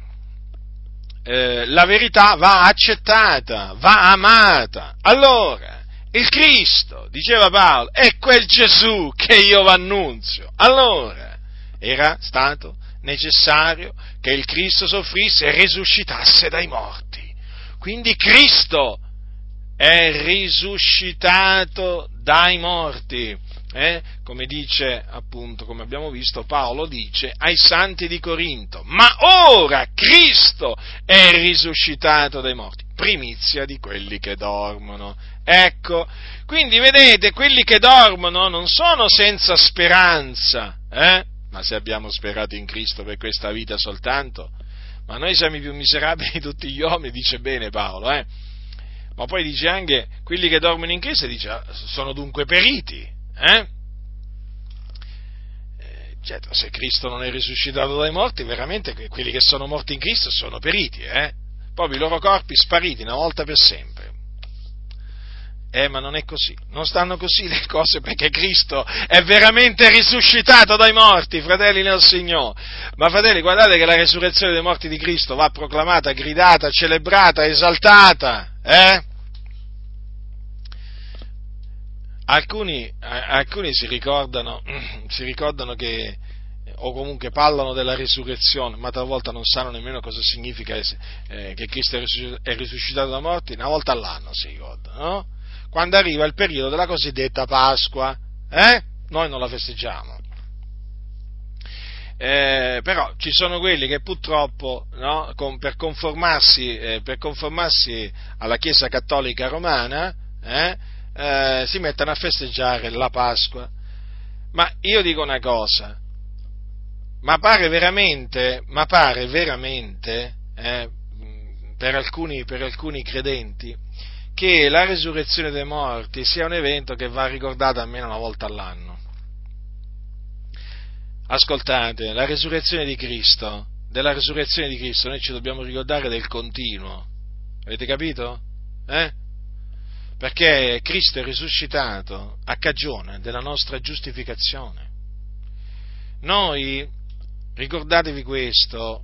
Eh, la verità va accettata, va amata. Allora, il Cristo, diceva Paolo, è quel Gesù che io annunzio. Allora, era stato necessario che il Cristo soffrisse e risuscitasse dai morti. Quindi Cristo è risuscitato dai morti. Eh? Come dice appunto, come abbiamo visto, Paolo dice ai santi di Corinto, ma ora Cristo è risuscitato dai morti, primizia di quelli che dormono. Ecco, quindi vedete, quelli che dormono non sono senza speranza, eh? ma se abbiamo sperato in Cristo per questa vita soltanto, ma noi siamo i più miserabili di tutti gli uomini, dice bene Paolo, eh? ma poi dice anche quelli che dormono in chiesa dice, ah, sono dunque periti. Eh? eh? certo, se Cristo non è risuscitato dai morti, veramente quelli che sono morti in Cristo sono periti, eh? proprio i loro corpi spariti una volta per sempre. Eh, ma non è così, non stanno così le cose perché Cristo è veramente risuscitato dai morti, fratelli nel Signore. Ma fratelli, guardate che la risurrezione dei morti di Cristo va proclamata, gridata, celebrata, esaltata, eh? Alcuni, alcuni si, ricordano, si ricordano che o comunque parlano della risurrezione, ma talvolta non sanno nemmeno cosa significa eh, che Cristo è risuscitato da morti, una volta all'anno si ricordano, no? Quando arriva il periodo della cosiddetta Pasqua, eh? Noi non la festeggiamo. Eh, però ci sono quelli che purtroppo no, con, per, conformarsi, eh, per, conformarsi, alla Chiesa Cattolica Romana eh, eh, si mettono a festeggiare la Pasqua. Ma io dico una cosa, ma pare veramente, ma pare veramente eh, per, alcuni, per alcuni credenti che la resurrezione dei morti sia un evento che va ricordato almeno una volta all'anno. Ascoltate, la resurrezione di Cristo, della resurrezione di Cristo noi ci dobbiamo ricordare del continuo. Avete capito? Eh? Perché Cristo è risuscitato a cagione della nostra giustificazione. Noi, ricordatevi questo,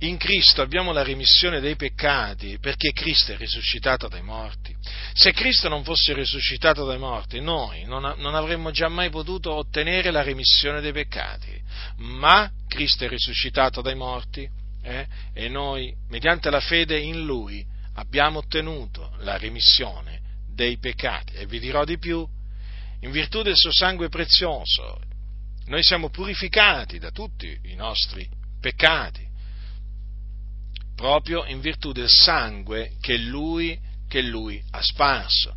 in Cristo abbiamo la remissione dei peccati perché Cristo è risuscitato dai morti. Se Cristo non fosse risuscitato dai morti, noi non, non, avremmo già mai potuto ottenere la remissione dei peccati. Ma Cristo è risuscitato dai morti eh, e noi, mediante la fede in Lui, abbiamo ottenuto la remissione dei peccati. E vi dirò di più, in virtù del suo sangue prezioso, noi siamo purificati da tutti i nostri peccati proprio in virtù del sangue che lui, che lui ha sparso.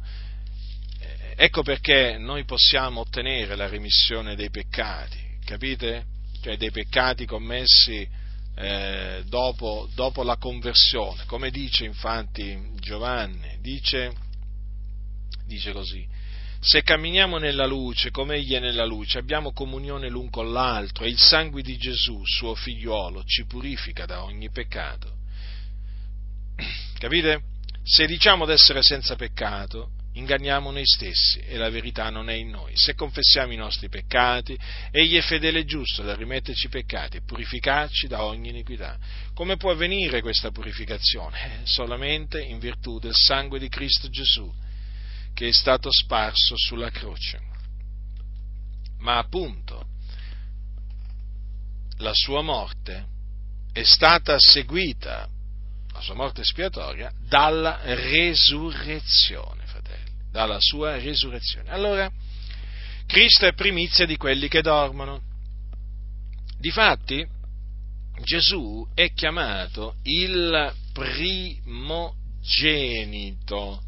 ecco perché noi possiamo ottenere la remissione dei peccati, capite? Cioè dei peccati commessi eh, dopo, dopo, la conversione, come dice infatti Giovanni, dice, dice così, se camminiamo nella luce come egli è nella luce, abbiamo comunione l'un con l'altro e il sangue di Gesù, suo figliuolo, ci purifica da ogni peccato. Capite? Se diciamo d'essere senza peccato, inganniamo noi stessi e la verità non è in noi. Se confessiamo i nostri peccati, egli è fedele e giusto da rimetterci i peccati e purificarci da ogni iniquità. Come può avvenire questa purificazione? Solamente in virtù del sangue di Cristo Gesù che è stato sparso sulla croce. Ma appunto la sua morte è stata seguita, la sua morte espiatoria, dalla resurrezione, fratelli, dalla sua resurrezione. Allora, Cristo è primizia di quelli che dormono. Difatti, Gesù è chiamato il primogenito.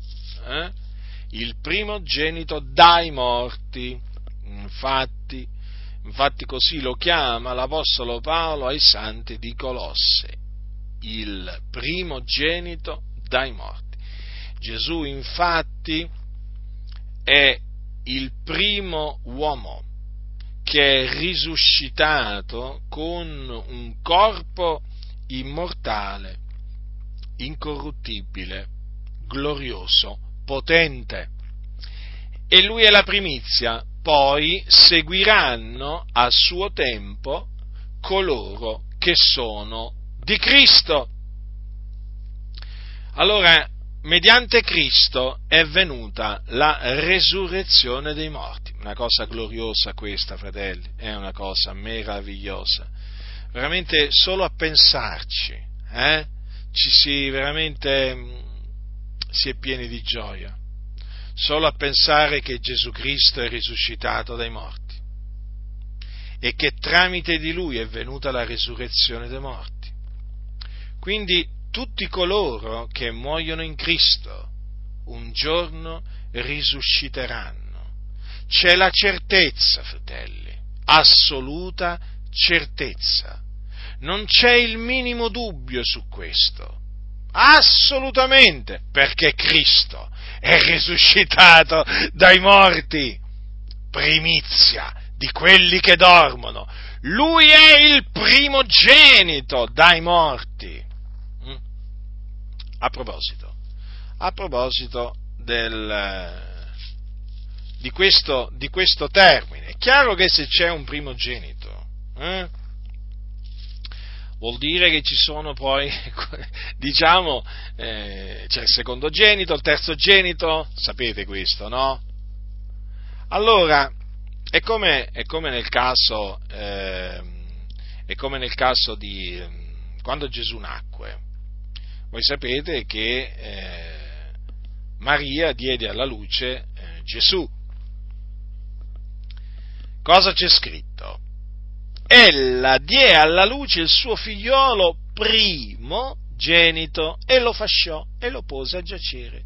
Eh? il primogenito dai morti. Infatti, infatti così lo chiama l'Apostolo Paolo ai santi di Colosse, il primogenito dai morti. Gesù infatti è il primo uomo che è risuscitato con un corpo immortale, incorruttibile, glorioso, potente. E lui è la primizia, poi seguiranno a suo tempo coloro che sono di Cristo. Allora, mediante Cristo è venuta la resurrezione dei morti. Una cosa gloriosa questa, fratelli, è una cosa meravigliosa. Veramente solo a pensarci, eh? ci si veramente si è pieni di gioia, solo a pensare che Gesù Cristo è risuscitato dai morti e che tramite di lui è venuta la risurrezione dei morti. Quindi tutti coloro che muoiono in Cristo un giorno risusciteranno. C'è la certezza, fratelli, assoluta certezza. Non c'è il minimo dubbio su questo. Assolutamente, perché Cristo è risuscitato dai morti, primizia di quelli che dormono. Lui è il primogenito dai morti. A proposito, a proposito del, di, questo, di questo termine, è chiaro che se c'è un primogenito, eh, vuol dire che ci sono poi, diciamo, eh, c'è il secondogenito, il terzogenito, sapete questo, no? Allora, è come, è come nel caso, eh, è come nel caso di quando Gesù nacque. Voi sapete che eh, Maria diede alla luce eh, Gesù. Cosa c'è scritto? ella diè alla luce il suo figliolo primo genito e lo fasciò e lo pose a giacere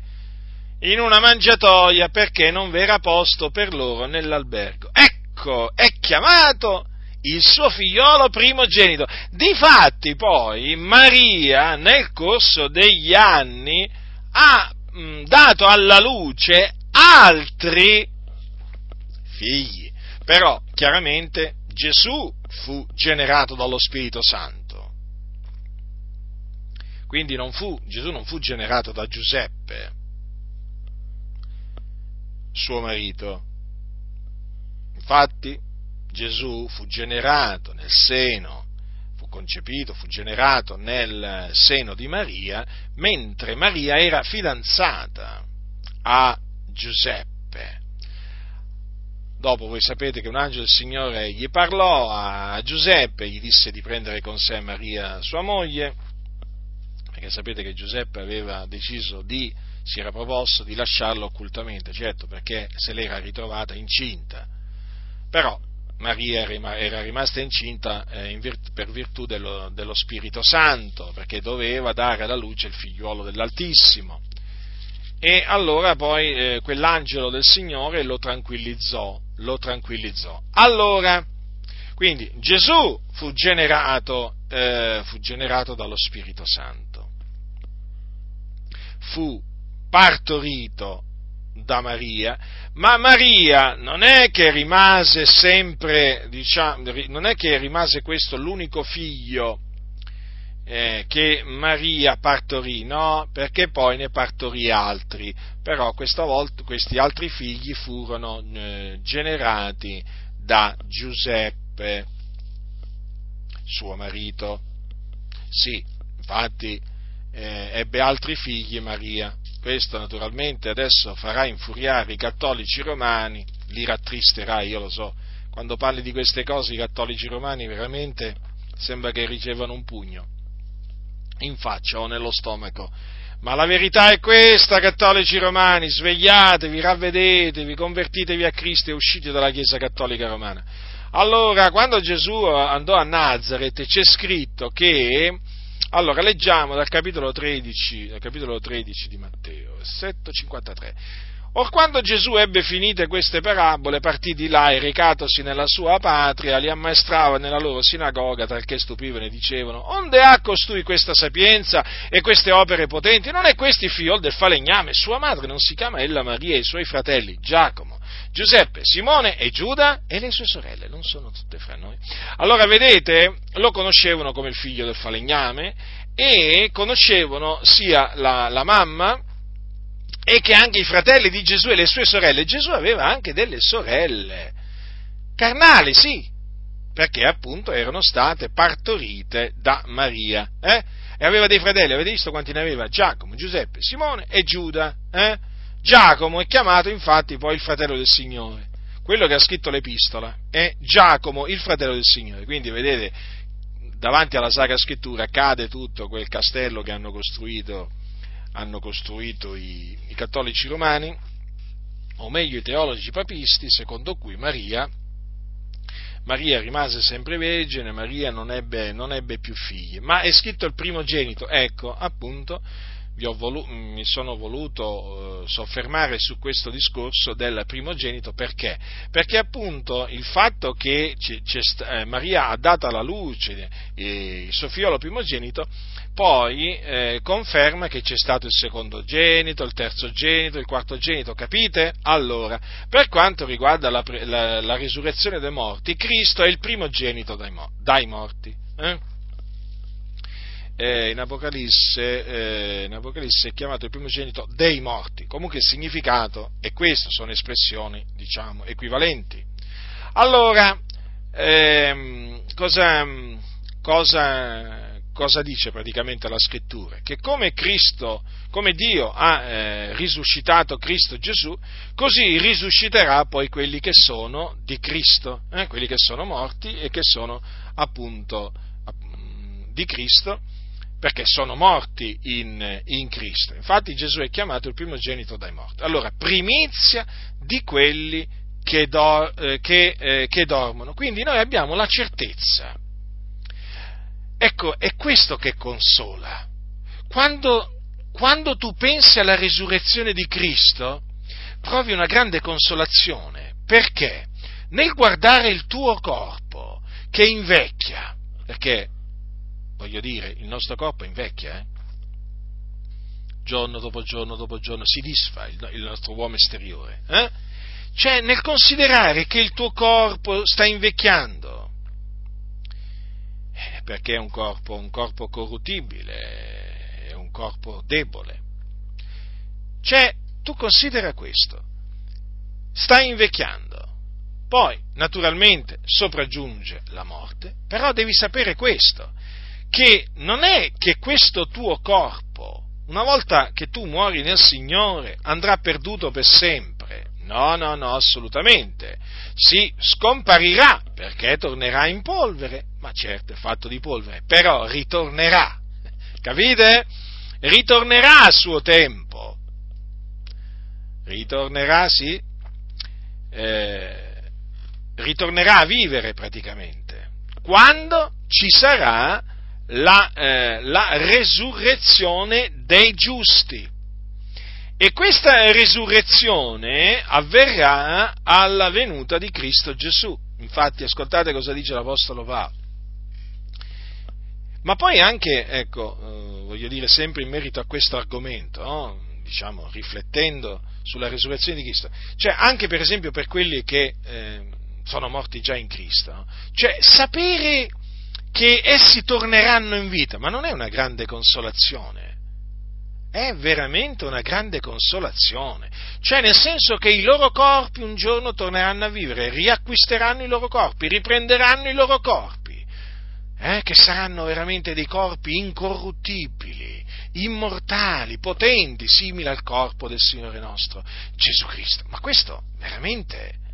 in una mangiatoia perché non v'era posto per loro nell'albergo. Ecco, è chiamato il suo figliolo primogenito. Difatti poi Maria nel corso degli anni ha mh, dato alla luce altri figli. Però chiaramente Gesù fu generato dallo Spirito Santo. Quindi non fu, Gesù non fu generato da Giuseppe, suo marito. Infatti Gesù fu generato nel seno, fu concepito, fu generato nel seno di Maria, mentre Maria era fidanzata a Giuseppe. Dopo voi sapete che un angelo del Signore gli parlò a Giuseppe, gli disse di prendere con sé Maria sua moglie, perché sapete che Giuseppe aveva deciso di, si era proposto di lasciarlo occultamente, certo perché se l'era ritrovata incinta, però Maria era rimasta incinta eh, per virtù dello, dello Spirito Santo, perché doveva dare alla luce il figliuolo dell'Altissimo. e allora poi eh, quell'angelo del Signore lo tranquillizzò, lo tranquillizzò. Allora, quindi Gesù fu generato, eh, fu generato dallo Spirito Santo, fu partorito da Maria, ma Maria non è che rimase sempre, diciamo, non è che rimase questo l'unico figlio eh, che Maria partorì, no, perché poi ne partorì altri, però questa volta questi altri figli furono eh, generati da Giuseppe, suo marito. Sì, infatti eh, ebbe altri figli Maria. Questo naturalmente adesso farà infuriare i cattolici romani, li rattristerà, io lo so. Quando parli di queste cose i cattolici romani veramente sembra che ricevano un pugno in faccia o nello stomaco. Ma la verità è questa, cattolici romani, svegliatevi, ravvedetevi, convertitevi a Cristo e uscite dalla Chiesa cattolica romana. Allora, quando Gesù andò a Nazareth c'è scritto che, allora leggiamo dal capitolo 13, dal capitolo 13 di Matteo, versetto 53. Or quando Gesù ebbe finite queste parabole, partì di là e recatosi nella sua patria, li ammaestrava nella loro sinagoga, talché stupivano e dicevano, onde ha costui questa sapienza e queste opere potenti? Non è questi figlio del falegname? Sua madre non si chiama ella Maria e i suoi fratelli Giacomo, Giuseppe, Simone e Giuda e le sue sorelle, non sono tutte fra noi. Allora vedete, lo conoscevano come il figlio del falegname e conoscevano sia la, la mamma, e che anche i fratelli di Gesù e le sue sorelle, Gesù aveva anche delle sorelle, carnali, sì, perché appunto erano state partorite da Maria. Eh? E aveva dei fratelli, avete visto quanti ne aveva? Giacomo, Giuseppe, Simone e Giuda. Eh? Giacomo è chiamato infatti poi il fratello del Signore, quello che ha scritto l'epistola è Giacomo, il fratello del Signore. Quindi vedete, davanti alla Sacra Scrittura cade tutto quel castello che hanno costruito hanno costruito i, i cattolici romani, o meglio i teologi papisti, secondo cui Maria, Maria rimase sempre vergine, Maria non ebbe, non ebbe più figli, ma è scritto il primogenito, ecco appunto volu- mi sono voluto eh, soffermare su questo discorso del primogenito perché? Perché appunto il fatto che c- eh, Maria ha dato alla luce eh, il suo figlio primogenito poi eh, conferma che c'è stato il secondo genito, il terzo genito, il quarto genito, capite? Allora, per quanto riguarda la, la, la risurrezione dei morti, Cristo è il primogenito dai, dai morti. Eh? in, Apocalisse, eh, in, Apocalisse, è chiamato il primogenito dei morti. Comunque il significato è questo, sono espressioni, diciamo, equivalenti. Allora, ehm, cosa, cosa, cosa, dice praticamente la scrittura? Che come Cristo, come Dio ha eh, risuscitato Cristo Gesù, così risusciterà poi quelli che sono di Cristo, eh, quelli che sono morti e che sono appunto di Cristo perché sono morti in, in, Cristo. Infatti Gesù è chiamato il primogenito dai morti. Allora, primizia di quelli che, do, eh, che, eh, che dormono. Quindi noi abbiamo la certezza. Ecco, è questo che consola. Quando, quando tu pensi alla risurrezione di Cristo, provi una grande consolazione. Perché? Nel guardare il tuo corpo che invecchia, perché voglio dire, il nostro corpo invecchia, eh? giorno dopo giorno dopo giorno si disfa il, il nostro uomo esteriore. Eh? Cioè, nel considerare che il tuo corpo sta invecchiando, eh, perché è un corpo, un corpo corruttibile, è un corpo debole. Cioè, tu considera questo, sta invecchiando. Poi, naturalmente, sopraggiunge la morte, però devi sapere questo, che non è che questo tuo corpo, una volta che tu muori nel Signore, andrà perduto per sempre. No, no, no, assolutamente. Si scomparirà perché tornerà in polvere, ma certo è fatto di polvere, però ritornerà. Capite? Ritornerà a suo tempo. Ritornerà, sì. Eh, ritornerà a vivere praticamente. Quando ci sarà la, eh, la resurrezione dei giusti. E questa risurrezione avverrà alla venuta di Cristo Gesù. Infatti, ascoltate cosa dice l'Apostolo Paolo. Ma poi anche, ecco, eh, voglio dire sempre in merito a questo argomento, no? diciamo, riflettendo sulla risurrezione di Cristo, cioè anche per esempio per quelli che eh, sono morti già in Cristo, no? cioè sapere che essi torneranno in vita, ma non è una grande consolazione, è veramente una grande consolazione, cioè nel senso che i loro corpi un giorno torneranno a vivere, riacquisteranno i loro corpi, riprenderanno i loro corpi, eh, che saranno veramente dei corpi incorruttibili, immortali, potenti, simili al corpo del Signore nostro Gesù Cristo. Ma questo veramente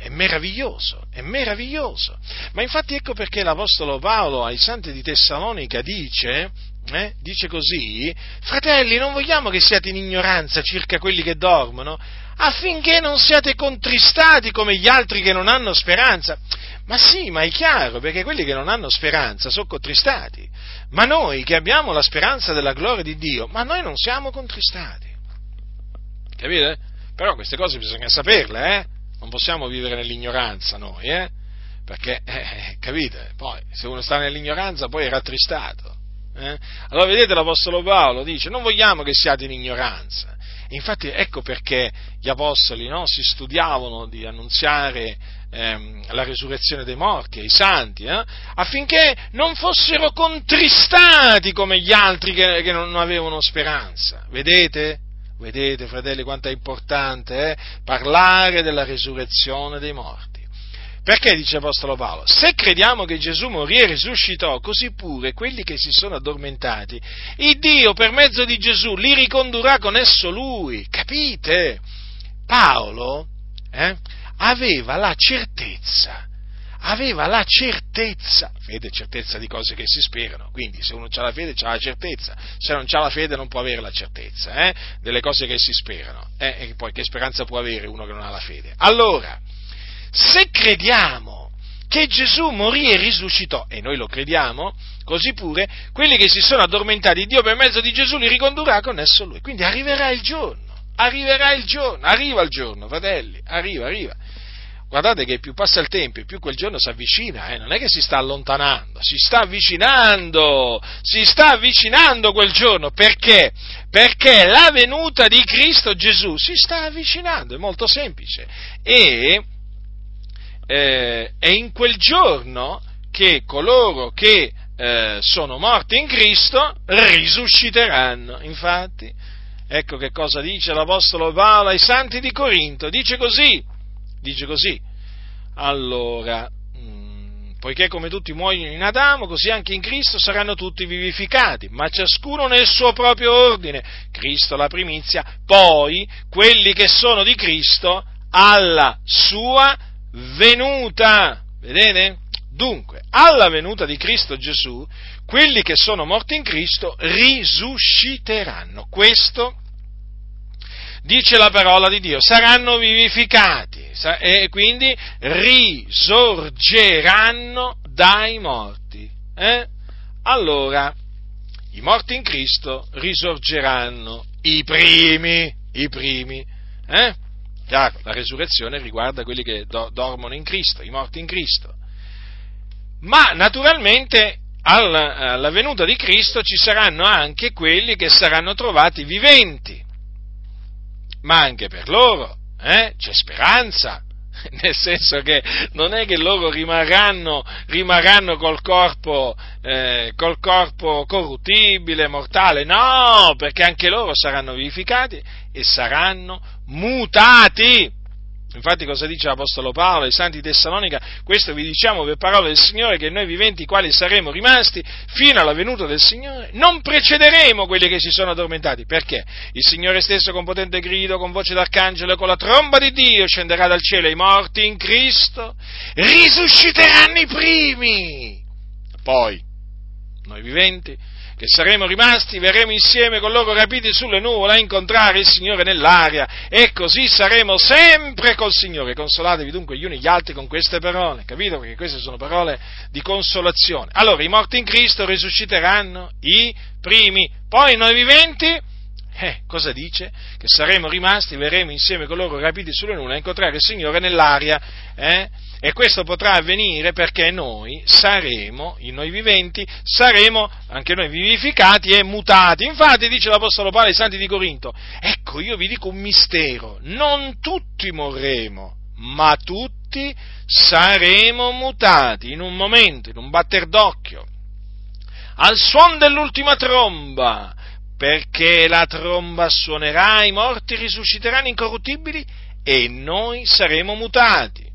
è meraviglioso, è meraviglioso. Ma infatti ecco perché l'Apostolo Paolo ai santi di Tessalonica dice, eh, dice così, fratelli, non vogliamo che siate in ignoranza circa quelli che dormono, affinché non siate contristati come gli altri che non hanno speranza. Ma sì, ma è chiaro, perché quelli che non hanno speranza sono contristati. Ma noi che abbiamo la speranza della gloria di Dio, ma noi non siamo contristati. Capite? Però queste cose bisogna saperle, eh? Non possiamo vivere nell'ignoranza noi, eh? Perché, eh, capite? Poi, se uno sta nell'ignoranza, poi è rattristato. Eh? Allora vedete l'Apostolo Paolo dice non vogliamo che siate in ignoranza. Infatti ecco perché gli Apostoli no, si studiavano di annunziare ehm, la risurrezione dei morti ai santi, eh, affinché non fossero contristati come gli altri che, che non avevano speranza. Vedete? Vedete, fratelli, quanto è importante eh, parlare della risurrezione dei morti. Perché dice Apostolo Paolo? Se crediamo che Gesù morì e risuscitò, così pure quelli che si sono addormentati, il Dio per mezzo di Gesù li ricondurrà con esso lui. Capite? Paolo eh, aveva la certezza, aveva la certezza, fede e certezza di cose che si sperano, quindi se uno ha la fede ha la certezza, se non ha la fede non può avere la certezza eh, delle cose che si sperano, eh, e poi che speranza può avere uno che non ha la fede? Allora, se crediamo che Gesù morì e risuscitò, e noi lo crediamo, così pure quelli che si sono addormentati, Dio per mezzo di Gesù li ricondurrà con esso lui. Quindi arriverà il giorno, arriverà il giorno, arriva il giorno, fratelli, arriva, arriva. Guardate che più passa il tempo e più quel giorno si avvicina, eh? non è che si sta allontanando, si sta avvicinando, si sta avvicinando quel giorno, perché? Perché la venuta di Cristo Gesù si sta avvicinando, è molto semplice. E eh, è in quel giorno che coloro che eh, sono morti in Cristo risusciteranno. Infatti, ecco che cosa dice l'Apostolo Paolo ai santi di Corinto. Dice così, dice così. Allora, mm, poiché come tutti muoiono in Adamo, così anche in Cristo saranno tutti vivificati, ma ciascuno nel suo proprio ordine. Cristo la primizia, poi quelli che sono di Cristo alla sua venuta. Vedete? Dunque, alla venuta di Cristo Gesù, quelli che sono morti in Cristo risusciteranno. Questo dice la parola di Dio, saranno vivificati e quindi risorgeranno dai morti. Eh? Allora, i morti in Cristo risorgeranno, i primi, i primi. Eh? Chiaro, la resurrezione riguarda quelli che do, dormono in Cristo, i morti in Cristo. Ma naturalmente alla, alla venuta di Cristo ci saranno anche quelli che saranno trovati viventi. Ma anche per loro eh, c'è speranza, nel senso che non è che loro rimarranno, rimarranno col, corpo, eh, col corpo corruttibile, mortale, no, perché anche loro saranno vivificati e saranno mutati. Infatti cosa dice l'Apostolo Paolo ai Santi Tessalonica? Questo vi diciamo per parola del Signore che noi viventi quali saremo rimasti fino alla venuta del Signore, non precederemo quelli che si sono addormentati. Perché? Il Signore stesso con potente grido, con voce d'arcangelo e con la tromba di Dio scenderà dal cielo e i morti in Cristo risusciteranno i primi. Poi, noi viventi, che saremo rimasti, verremo insieme con loro rapiti sulle nuvole a incontrare il Signore nell'aria e così saremo sempre col Signore. Consolatevi dunque gli uni gli altri con queste parole, capito? Perché queste sono parole di consolazione. Allora, i morti in Cristo risusciteranno i primi, poi noi viventi Eh, cosa dice? Che saremo rimasti, verremo insieme con loro rapiti sulle nuvole a incontrare il Signore nell'aria. Eh? E questo potrà avvenire perché noi saremo, noi viventi, saremo anche noi vivificati e mutati. Infatti dice l'Apostolo Paolo ai Santi di Corinto, ecco io vi dico un mistero, non tutti morremo, ma tutti saremo mutati in un momento, in un batter d'occhio, al suon dell'ultima tromba, perché la tromba suonerà, i morti risusciteranno incorruttibili e noi saremo mutati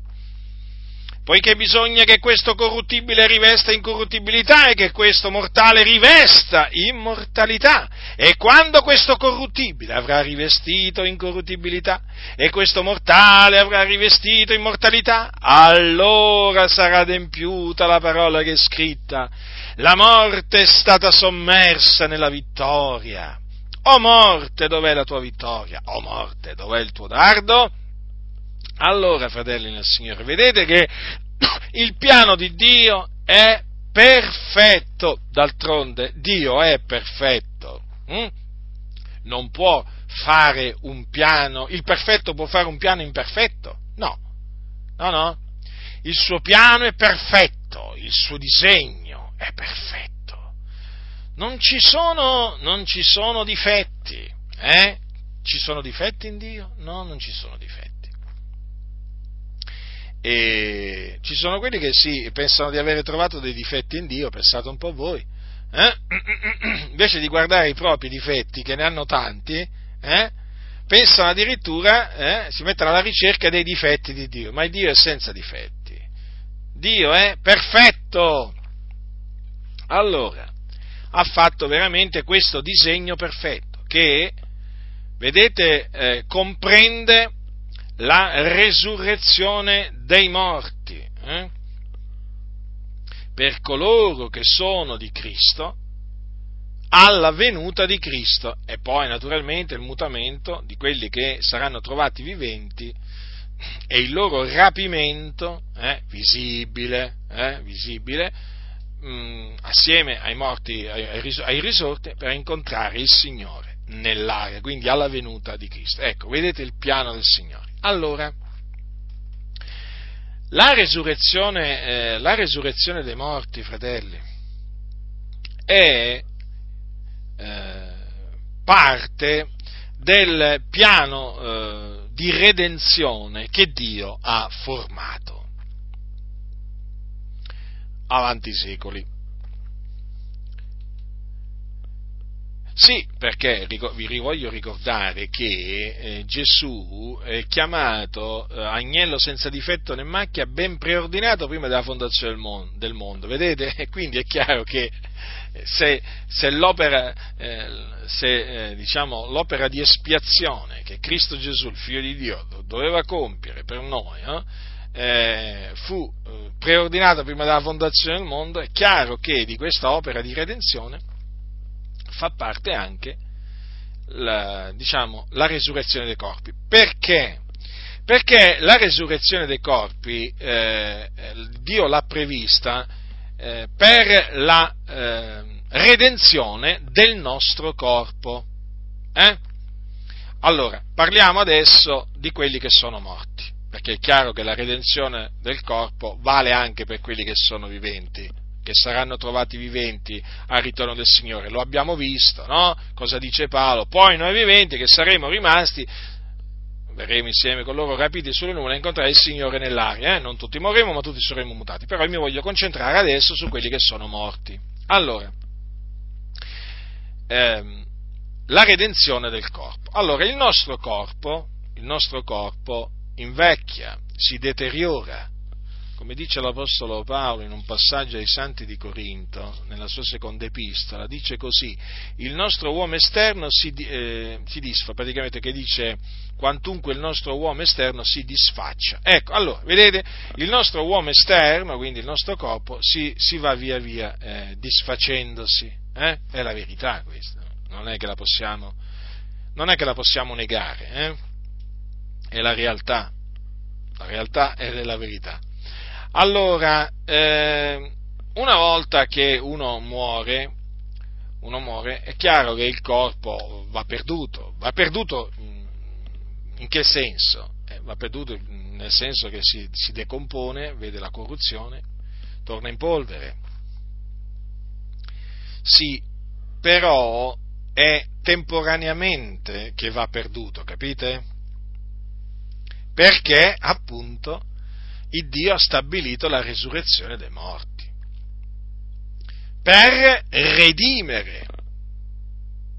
poiché bisogna che questo corruttibile rivesta incorruttibilità e che questo mortale rivesta immortalità. E quando questo corruttibile avrà rivestito incorruttibilità e questo mortale avrà rivestito immortalità, allora sarà adempiuta la parola che è scritta. La morte è stata sommersa nella vittoria. O morte, dov'è la tua vittoria? O morte, dov'è il tuo dardo? Allora, fratelli nel Signore, vedete che il piano di Dio è perfetto, d'altronde Dio è perfetto. Hm? Non può fare un piano, il perfetto può fare un piano imperfetto? No, no, no. Il suo piano è perfetto, il suo disegno è perfetto. Non ci sono, non ci sono difetti, eh? Ci sono difetti in Dio? No, non ci sono difetti. E ci sono quelli che sì, pensano di avere trovato dei difetti in Dio, pensate un po' voi. Eh? Invece di guardare i propri difetti, che ne hanno tanti, eh? pensano addirittura, eh? si mettono alla ricerca dei difetti di Dio, ma Dio è senza difetti. Dio è perfetto. Allora, ha fatto veramente questo disegno perfetto che, vedete, eh, comprende la resurrezione dei morti. Eh? Per coloro che sono di Cristo, alla venuta di Cristo e poi naturalmente il mutamento di quelli che saranno trovati viventi e il loro rapimento eh, visibile, eh, visibile mh, mm, assieme ai morti, ai, ai risorti per incontrare il Signore nell'aria, quindi alla venuta di Cristo. Ecco, vedete il piano del Signore. Allora, la resurrezione, eh, la resurrezione dei morti, fratelli, è eh, parte del piano eh, di redenzione che Dio ha formato avanti i secoli. Sì, perché vi voglio ricordare che eh, Gesù è chiamato eh, agnello senza difetto né macchia, ben preordinato prima della fondazione del mondo, vedete? E quindi è chiaro che eh, se, se, l'opera, se, diciamo, l'opera, di espiazione che Cristo Gesù, il Figlio di Dio, doveva compiere per noi, eh, fu preordinata prima della fondazione del mondo, è chiaro che di questa opera di redenzione fa parte anche la, diciamo, la resurrezione dei corpi. Perché? Perché la resurrezione dei corpi eh, Dio l'ha prevista eh, per la eh, redenzione del nostro corpo. Eh? Allora, parliamo adesso di quelli che sono morti, perché è chiaro che la redenzione del corpo vale anche per quelli che sono viventi che saranno trovati viventi al ritorno del Signore. Lo abbiamo visto, no? Cosa dice Paolo? Poi noi viventi che saremo rimasti, verremo insieme con loro rapiti sulle nuvole a incontrare il Signore nell'aria. Eh? Non tutti morremo, ma tutti saremo mutati. Però io mi voglio concentrare adesso su quelli che sono morti. Allora, ehm, la redenzione del corpo. Allora, il nostro corpo, il nostro corpo invecchia, si deteriora, come dice l'Apostolo Paolo in un passaggio ai Santi di Corinto, nella sua seconda epistola, dice così, il nostro uomo esterno si, eh, si disfa, praticamente che dice quantunque il nostro uomo esterno si disfaccia. Ecco, allora, vedete, il nostro uomo esterno, quindi il nostro corpo, si, si va via via eh, disfacendosi, eh? è la verità questa, non è che la possiamo, che la possiamo negare, eh? è la realtà, la realtà è la verità. Allora, eh, una volta che uno muore, uno muore, è chiaro che il corpo va perduto. Va perduto in che senso? Eh, va perduto nel senso che si, si decompone, vede la corruzione, torna in polvere. Sì, però è temporaneamente che va perduto, capite? Perché appunto il Dio ha stabilito la risurrezione dei morti per redimere,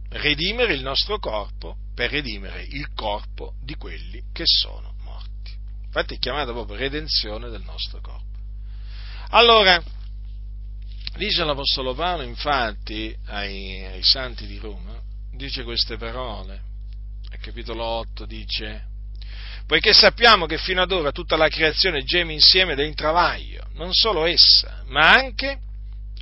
redimere il nostro corpo, per redimere il corpo di quelli che sono morti. Infatti è chiamata proprio redenzione del nostro corpo. Allora, dice l'Apostolo Paolo infatti ai, ai santi di Roma, dice queste parole, al capitolo 8 dice, poiché sappiamo che fino ad ora tutta la creazione geme insieme in travaglio, non solo essa, ma anche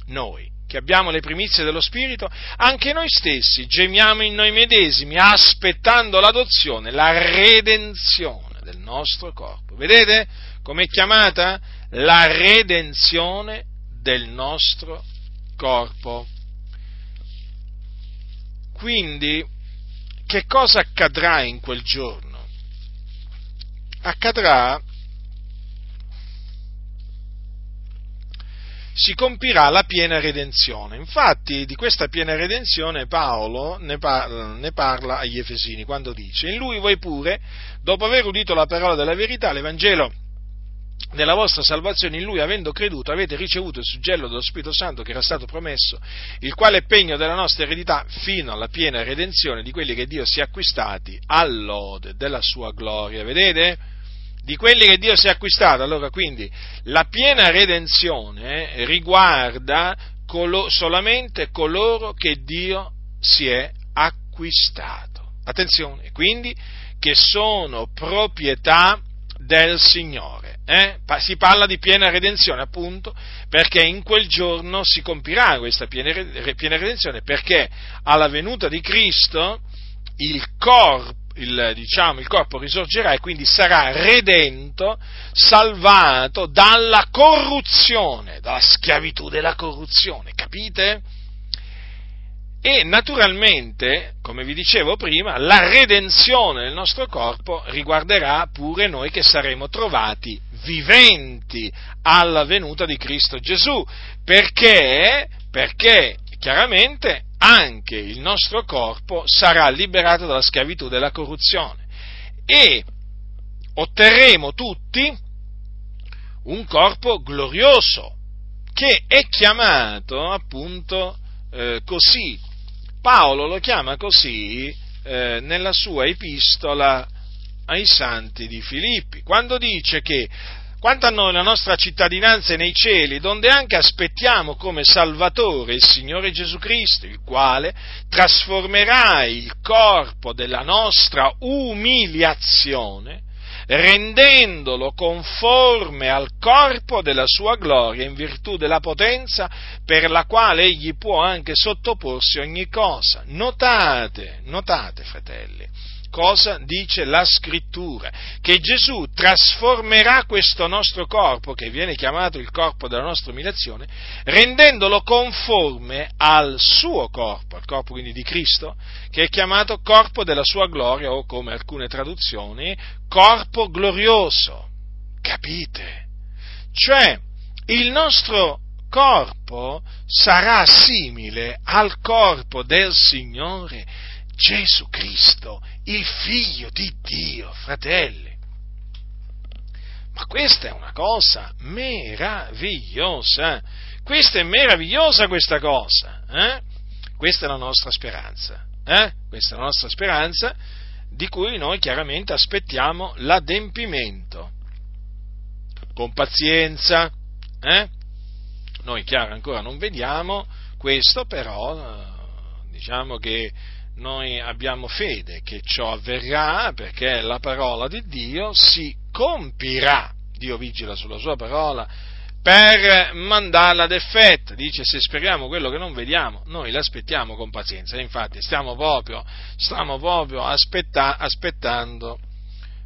noi, che abbiamo le primizie dello Spirito, anche noi stessi gemiamo in noi medesimi, aspettando l'adozione, la redenzione del nostro corpo. Vedete com'è chiamata? La redenzione del nostro corpo. Quindi, che cosa accadrà in quel giorno? Accadrà si compirà la piena redenzione. Infatti di questa piena redenzione Paolo ne parla, ne parla, agli Efesini quando dice, in lui voi pure, dopo aver udito la parola della verità, l'Evangelo della vostra salvazione, in lui avendo creduto avete ricevuto il suggello dello Spirito Santo che era stato promesso, il quale è pegno della nostra eredità fino alla piena redenzione di quelli che Dio si è acquistati all'ode della sua gloria. Vedete? Di quelli che Dio si è acquistato. Allora, quindi, la piena redenzione riguarda colo- solamente coloro che Dio si è acquistato. Attenzione, quindi, che sono proprietà del Signore. Eh? Si parla di piena redenzione, appunto, perché in quel giorno si compirà questa piena, redenzione, perché alla venuta di Cristo il corpo il, diciamo, il corpo risorgerà e quindi sarà redento, salvato dalla corruzione, dalla schiavitù della corruzione, capite? E naturalmente, come vi dicevo prima, la redenzione del nostro corpo riguarderà pure noi che saremo trovati viventi alla venuta di Cristo Gesù. Perché? Perché chiaramente anche il nostro corpo sarà liberato dalla schiavitù della corruzione e otterremo tutti un corpo glorioso che è chiamato appunto eh, così. Paolo lo chiama così eh, nella sua epistola ai santi di Filippi, quando dice che quanto a noi la nostra cittadinanza è nei cieli, donde anche aspettiamo come Salvatore il Signore Gesù Cristo, il quale trasformerà il corpo della nostra umiliazione, rendendolo conforme al corpo della sua gloria in virtù della potenza per la quale egli può anche sottoporsi ogni cosa. Notate, notate fratelli, cosa dice la scrittura? Che Gesù trasformerà questo nostro corpo, che viene chiamato il corpo della nostra umiliazione, rendendolo conforme al suo corpo, al corpo quindi di Cristo, che è chiamato corpo della sua gloria o come alcune traduzioni, corpo glorioso. Capite? Cioè, il nostro corpo sarà simile al corpo del Signore Gesù Cristo, il figlio di Dio, fratelli. Ma questa è una cosa meravigliosa, questa è meravigliosa questa cosa, eh? questa è la nostra speranza, eh? questa è la nostra speranza di cui noi chiaramente aspettiamo l'adempimento, con pazienza, eh? noi chiaro ancora non vediamo questo, però eh, diciamo che noi abbiamo fede che ciò avverrà perché la parola di Dio si compirà. Dio vigila sulla sua parola per mandarla ad effetto. Dice se speriamo quello che non vediamo, noi l'aspettiamo con pazienza. Infatti stiamo proprio, stiamo proprio aspetta, aspettando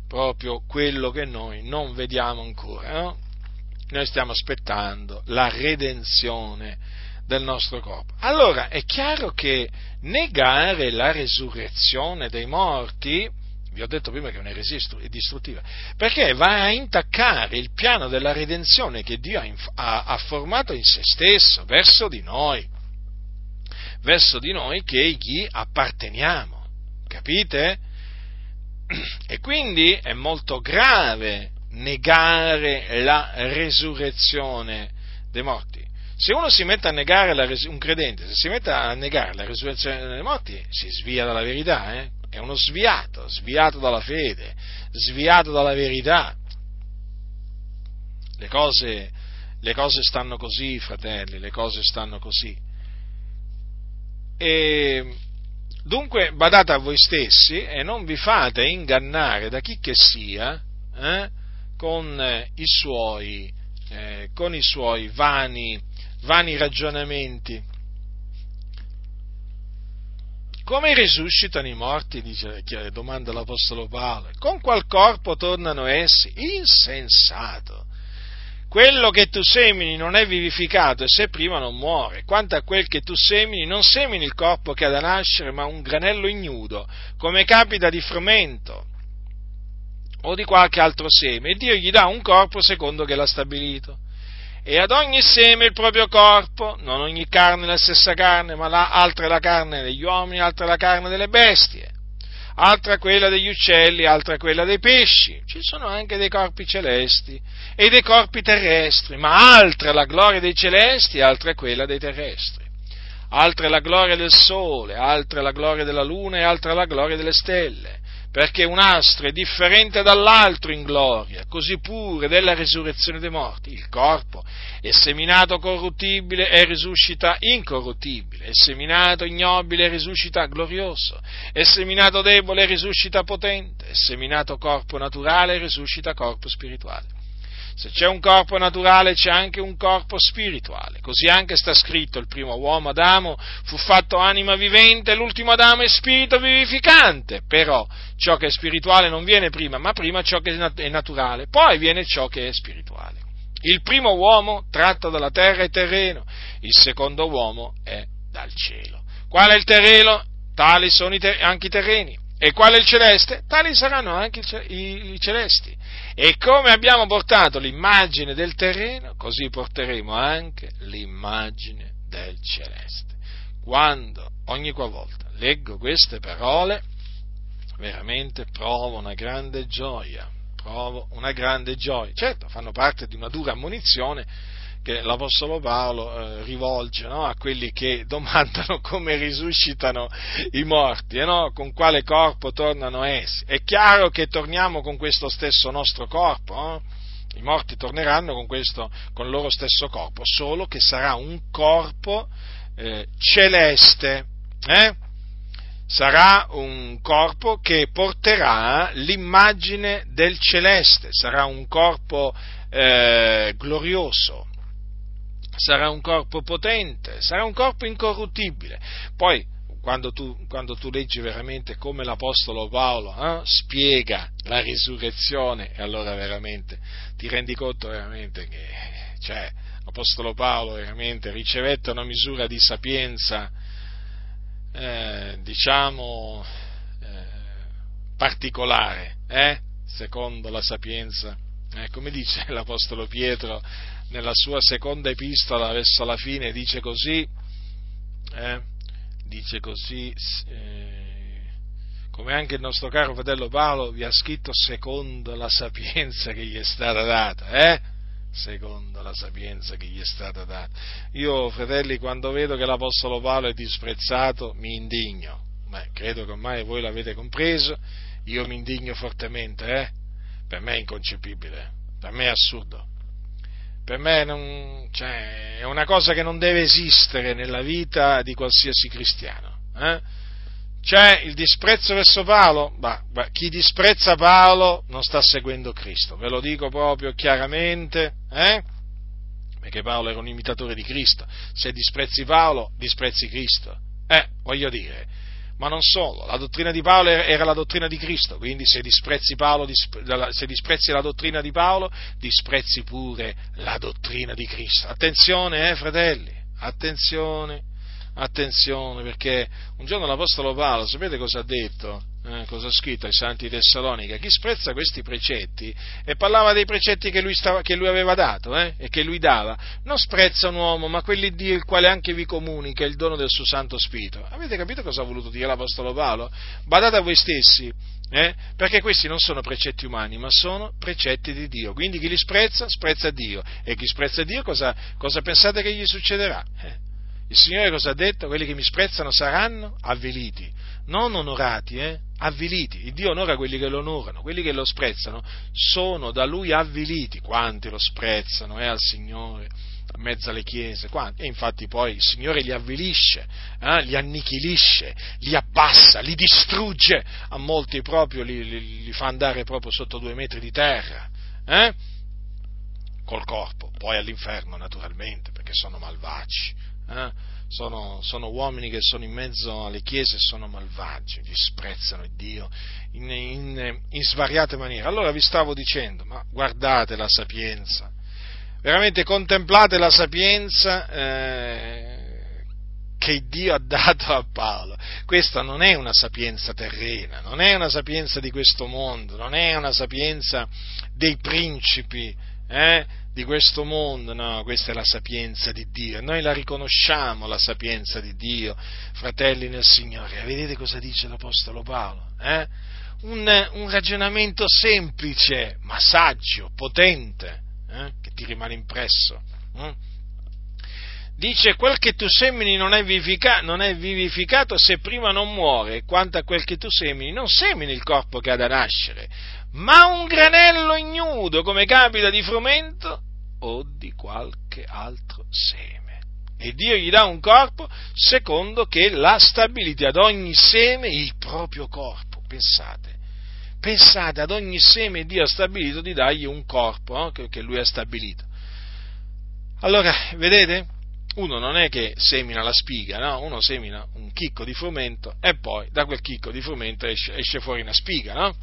proprio quello che noi non vediamo ancora. No? Noi stiamo aspettando la redenzione del nostro corpo. Allora è chiaro che negare la resurrezione dei morti, vi ho detto prima che è un'eresia distruttiva, perché va a intaccare il piano della redenzione che Dio ha, ha formato in se stesso, verso di noi, verso di noi che gli apparteniamo, capite? E quindi è molto grave negare la resurrezione dei morti. Se uno si mette a negare la, un credente, se si mette a negare la resurrezione dei morti, si svia dalla verità, eh? è uno sviato, sviato dalla fede, sviato dalla verità. Le cose, le cose stanno così, fratelli, le cose stanno così. E dunque badate a voi stessi e non vi fate ingannare da chi che sia eh, con, i suoi, eh, con i suoi vani vani ragionamenti. Come risuscitano i morti, dice, domanda l'Apostolo Paolo, con qual corpo tornano essi? Insensato! Quello che tu semini non è vivificato e se prima non muore. Quanto a quel che tu semini, non semini il corpo che ha da nascere, ma un granello ignudo, come capita di frumento o di qualche altro seme, e Dio gli dà un corpo secondo che l'ha stabilito e ad ogni seme il proprio corpo, non ogni carne la stessa carne, ma la, altra è la carne degli uomini, altra è la carne delle bestie, altra quella degli uccelli, altra quella dei pesci. Ci sono anche dei corpi celesti e dei corpi terrestri, ma altra è la gloria dei celesti, altra è quella dei terrestri. Altra è la gloria del sole, altra è la gloria della luna e altra è la gloria delle stelle perché un astro è differente dall'altro in gloria, così pure della risurrezione dei morti. Il corpo è seminato corruttibile e risuscita incorruttibile, è seminato ignobile e risuscita glorioso, è seminato debole e risuscita potente, è seminato corpo naturale e risuscita corpo spirituale. Se c'è un corpo naturale c'è anche un corpo spirituale. Così anche sta scritto, il primo uomo Adamo fu fatto anima vivente, l'ultimo Adamo è spirito vivificante. Però ciò che è spirituale non viene prima, ma prima ciò che è naturale, poi viene ciò che è spirituale. Il primo uomo tratto dalla terra è terreno, il secondo uomo è dal cielo. Qual è il terreno? Tali sono anche i terreni. E qual è il celeste? Tali saranno anche i celesti. E come abbiamo portato l'immagine del terreno, così porteremo anche l'immagine del celeste. Quando, ogni qualvolta, leggo queste parole, veramente provo una grande gioia, provo una grande gioia. Certo, fanno parte di una dura ammonizione, che l'Apostolo Paolo eh, rivolge no? a quelli che domandano come risuscitano i morti e no? con quale corpo tornano essi. È chiaro che torniamo con questo stesso nostro corpo, no? i morti torneranno con, questo, con il loro stesso corpo, solo che sarà un corpo eh, celeste. Eh? sarà un corpo che porterà l'immagine del celeste, sarà un corpo eh, glorioso, sarà un corpo potente, sarà un corpo incorruttibile. Poi, quando tu, quando tu leggi veramente come l'Apostolo Paolo eh, spiega la risurrezione, allora veramente ti rendi conto veramente che cioè, l'Apostolo Paolo veramente ricevette una misura di sapienza, eh, diciamo, eh, particolare, eh, secondo la sapienza. Eh, come dice l'Apostolo Pietro nella sua seconda epistola verso la fine dice così, eh, dice così, eh, come anche il nostro caro fratello Paolo vi ha scritto secondo la sapienza che gli è stata data, eh? secondo la sapienza che gli è stata data. Io, fratelli, quando vedo che l'Apostolo Paolo è disprezzato, mi indigno. Beh, credo che ormai voi l'avete compreso, io mi indigno fortemente, eh? Per me è inconcepibile, per me è assurdo per me non, cioè, è una cosa che non deve esistere nella vita di qualsiasi cristiano. Eh? C'è il disprezzo verso Paolo? Bah, chi disprezza Paolo non sta seguendo Cristo, ve lo dico proprio chiaramente, eh? perché Paolo era un imitatore di Cristo. Se disprezzi Paolo, disprezzi Cristo. Eh, voglio dire, ma non solo, la dottrina di Paolo era la dottrina di Cristo, quindi se disprezzi, Paolo, se disprezzi la dottrina di Paolo, disprezzi pure la dottrina di Cristo. Attenzione, eh, fratelli, Attenzione, attenzione, perché un giorno l'Apostolo Paolo, sapete cosa ha detto? Eh, cosa ha scritto ai Santi Tessalonica? Chi sprezza questi precetti, e parlava dei precetti che lui, stava, che lui aveva dato eh, e che lui dava, non sprezza un uomo, ma quelli di il quale anche vi comunica il dono del suo Santo Spirito. Avete capito cosa ha voluto dire l'Apostolo Paolo? Badate a voi stessi, eh? perché questi non sono precetti umani, ma sono precetti di Dio. Quindi chi li sprezza, sprezza Dio. E chi sprezza Dio, cosa, cosa pensate che gli succederà? Il Signore cosa ha detto? Quelli che mi sprezzano saranno avviliti, non onorati, eh? avviliti. Il Dio onora quelli che lo onorano, quelli che lo sprezzano sono da Lui avviliti. Quanti lo sprezzano eh, al Signore, in mezzo alle chiese, quanti? E infatti poi il Signore li avvilisce, eh? li annichilisce, li abbassa, li distrugge, a molti proprio li, li, li fa andare proprio sotto due metri di terra. Eh? col corpo, poi all'inferno naturalmente, perché sono malvagi eh? sono, sono, uomini che sono in mezzo alle chiese e sono malvagi, disprezzano Dio in, in, in svariate maniere. Allora vi stavo dicendo, ma guardate la sapienza, veramente contemplate la sapienza eh, che Dio ha dato a Paolo. Questa non è una sapienza terrena, non è una sapienza di questo mondo, non è una sapienza dei principi, eh, di questo mondo, no, questa è la sapienza di Dio, noi la riconosciamo la sapienza di Dio, fratelli nel Signore, vedete cosa dice l'Apostolo Paolo? Eh? Un, un, ragionamento semplice, ma saggio, potente, eh? che ti rimane impresso. Eh? Dice quel che tu semini non è, vivificato, non è vivificato se prima non muore, quanto a quel che tu semini non semini il corpo che ha da nascere, ma un granello ignudo come capita di frumento o di qualche altro seme. E Dio gli dà un corpo secondo che l'ha stabilito ad ogni seme il proprio corpo. Pensate, pensate, ad ogni seme Dio ha stabilito di dargli un corpo che, che lui ha stabilito. Allora, vedete? Uno non è che semina la spiga, no? Uno semina un chicco di frumento e poi da quel chicco di frumento esce, esce fuori una spiga, no?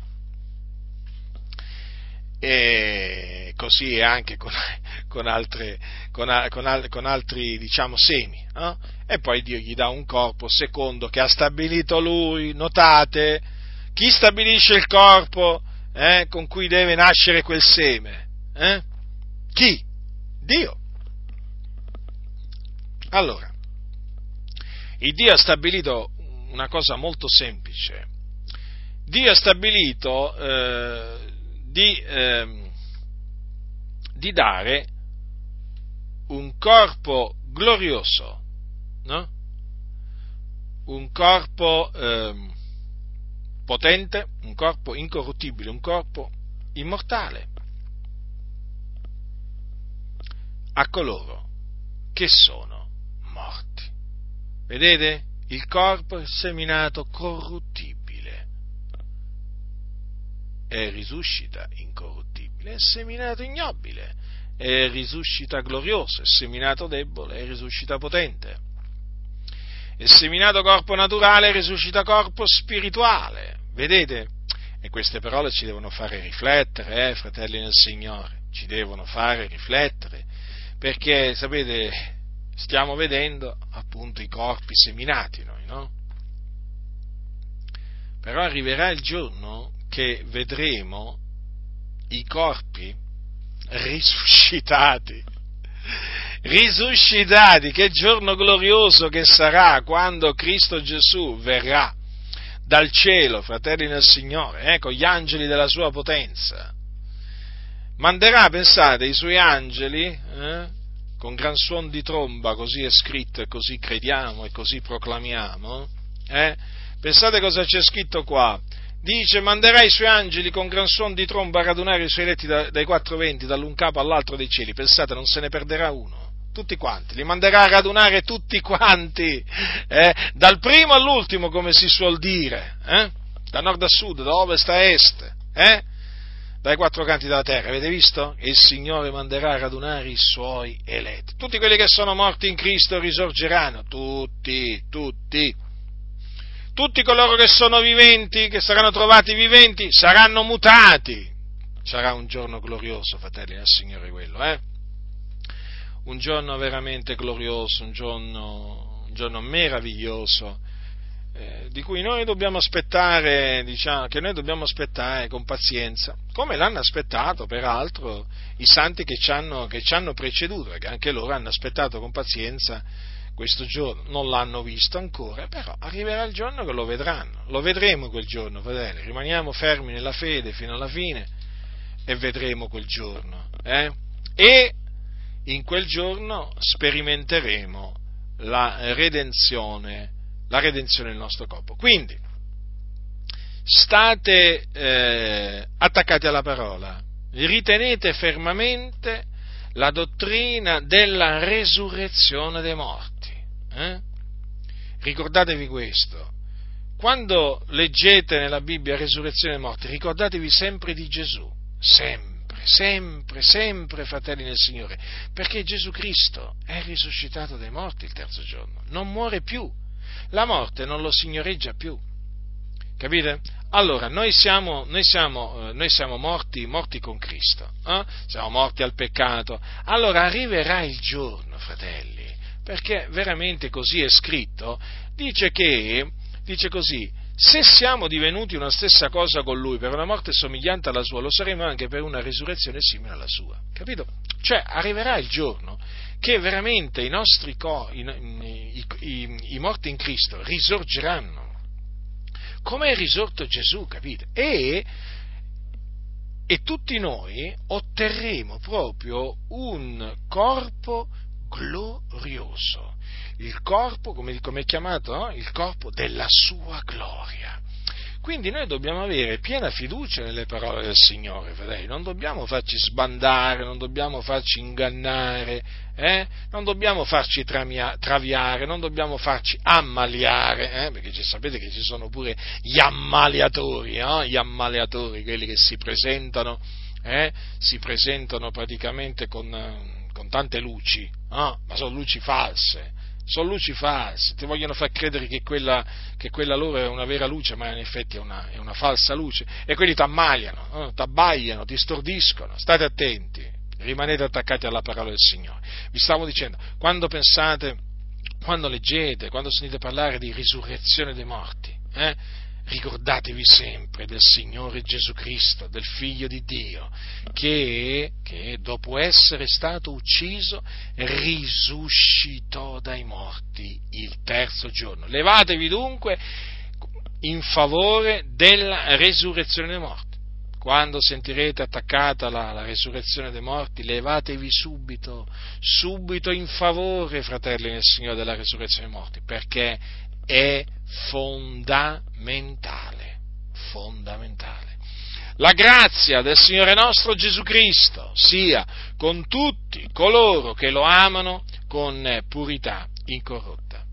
E così è anche con, con, altre, con, con, altri diciamo, semi. No? E poi Dio gli dà un corpo secondo che ha stabilito lui. Notate, chi stabilisce il corpo eh, con cui deve nascere quel seme? Eh? Chi? Dio. Allora, il Dio ha stabilito una cosa molto semplice. Dio ha stabilito eh, di, eh, di dare un corpo glorioso, no? un corpo eh, potente, un corpo incorruttibile, un corpo immortale a coloro che sono morti. Vedete? Il corpo è seminato corruttibile e risuscita incorruttibile, è seminato ignobile e risuscita glorioso, è seminato debole e risuscita potente. È seminato corpo naturale e risuscita corpo spirituale. Vedete? E queste parole ci devono fare riflettere, eh, fratelli nel Signore, ci devono fare riflettere, perché, sapete, stiamo vedendo appunto i corpi seminati noi, no? Però arriverà il giorno che vedremo i corpi risuscitati. Risuscitati, che giorno glorioso che sarà quando Cristo Gesù verrà dal cielo, fratelli del Signore, eh, con gli angeli della sua potenza. Manderà, pensate, i suoi angeli eh, con gran suon di tromba, così è scritto e così crediamo e così proclamiamo. Eh? Pensate cosa c'è scritto qua dice manderà i suoi angeli con gran suon di tromba a radunare i suoi eletti da, dai quattro venti, dall'un capo all'altro dei cieli, pensate non se ne perderà uno, tutti quanti, li manderà a radunare tutti quanti, eh? dal primo all'ultimo come si suol dire, eh? da nord a sud, da ovest a est, eh? dai quattro canti della terra, avete visto? E il Signore manderà a radunare i suoi eletti, tutti quelli che sono morti in Cristo risorgeranno, tutti, tutti tutti coloro che sono viventi, che saranno trovati viventi, saranno mutati. Sarà un giorno glorioso, fratelli del Signore quello, eh? un giorno veramente glorioso, un giorno, un giorno meraviglioso, eh, di cui noi dobbiamo aspettare, diciamo, che noi dobbiamo aspettare con pazienza, come l'hanno aspettato peraltro i santi che ci hanno, che ci hanno preceduto, perché anche loro hanno aspettato con pazienza questo giorno, non l'hanno visto ancora, però arriverà il giorno che lo vedranno, lo vedremo quel giorno, fratelli, rimaniamo fermi nella fede fino alla fine e vedremo quel giorno. Eh? E in quel giorno sperimenteremo la redenzione la redenzione del nostro corpo. Quindi, state eh, attaccati alla parola, ritenete fermamente la dottrina della resurrezione dei morti. Eh? Ricordatevi questo. Quando leggete nella Bibbia resurrezione dei morti, ricordatevi sempre di Gesù, sempre, sempre, sempre, fratelli nel Signore, perché Gesù Cristo è risuscitato dai morti il terzo giorno, non muore più la morte non lo signoreggia più. Capite? Allora, noi siamo, noi siamo, eh, noi siamo morti, morti, con Cristo, eh? siamo morti al peccato. Allora arriverà il giorno, fratelli, perché veramente così è scritto, dice che, dice così, se siamo divenuti una stessa cosa con Lui per una morte somigliante alla sua, lo saremo anche per una risurrezione simile alla sua. Capito? Cioè, arriverà il giorno che veramente i nostri corpi, i, i, i morti in Cristo risorgeranno, come è risorto Gesù, capite? E, e tutti noi otterremo proprio un corpo glorioso, il corpo, come, come è chiamato, no? il corpo della sua gloria. Quindi noi dobbiamo avere piena fiducia nelle parole del Signore, fratelli, non dobbiamo farci sbandare, non dobbiamo farci ingannare, eh? non dobbiamo farci tramia, traviare, non dobbiamo farci ammaliare, eh? perché sapete che ci sono pure gli ammaliatori, no? gli ammaliatori, quelli che si presentano, eh? si presentano praticamente con, con tante luci, no? ma sono luci false sono luci false, ti vogliono far credere che quella, che quella loro è una vera luce, ma in effetti è una, è una falsa luce, e quelli ti ammaliano, no? ti abbagliano, ti stordiscono, state attenti, rimanete attaccati alla parola del Signore. Vi stavo dicendo, quando pensate, quando leggete, quando sentite parlare di risurrezione dei morti, eh, ricordatevi sempre del Signore Gesù Cristo, del Figlio di Dio, che, che, dopo essere stato ucciso risuscitò dai morti il terzo giorno. Levatevi dunque in favore della resurrezione dei morti. Quando sentirete attaccata la, la resurrezione dei morti, levatevi subito, subito in favore, fratelli nel Signore, della resurrezione dei morti, perché è fondamentale, fondamentale. La grazia del Signore nostro Gesù Cristo sia con tutti coloro che lo amano con purità incorrotta.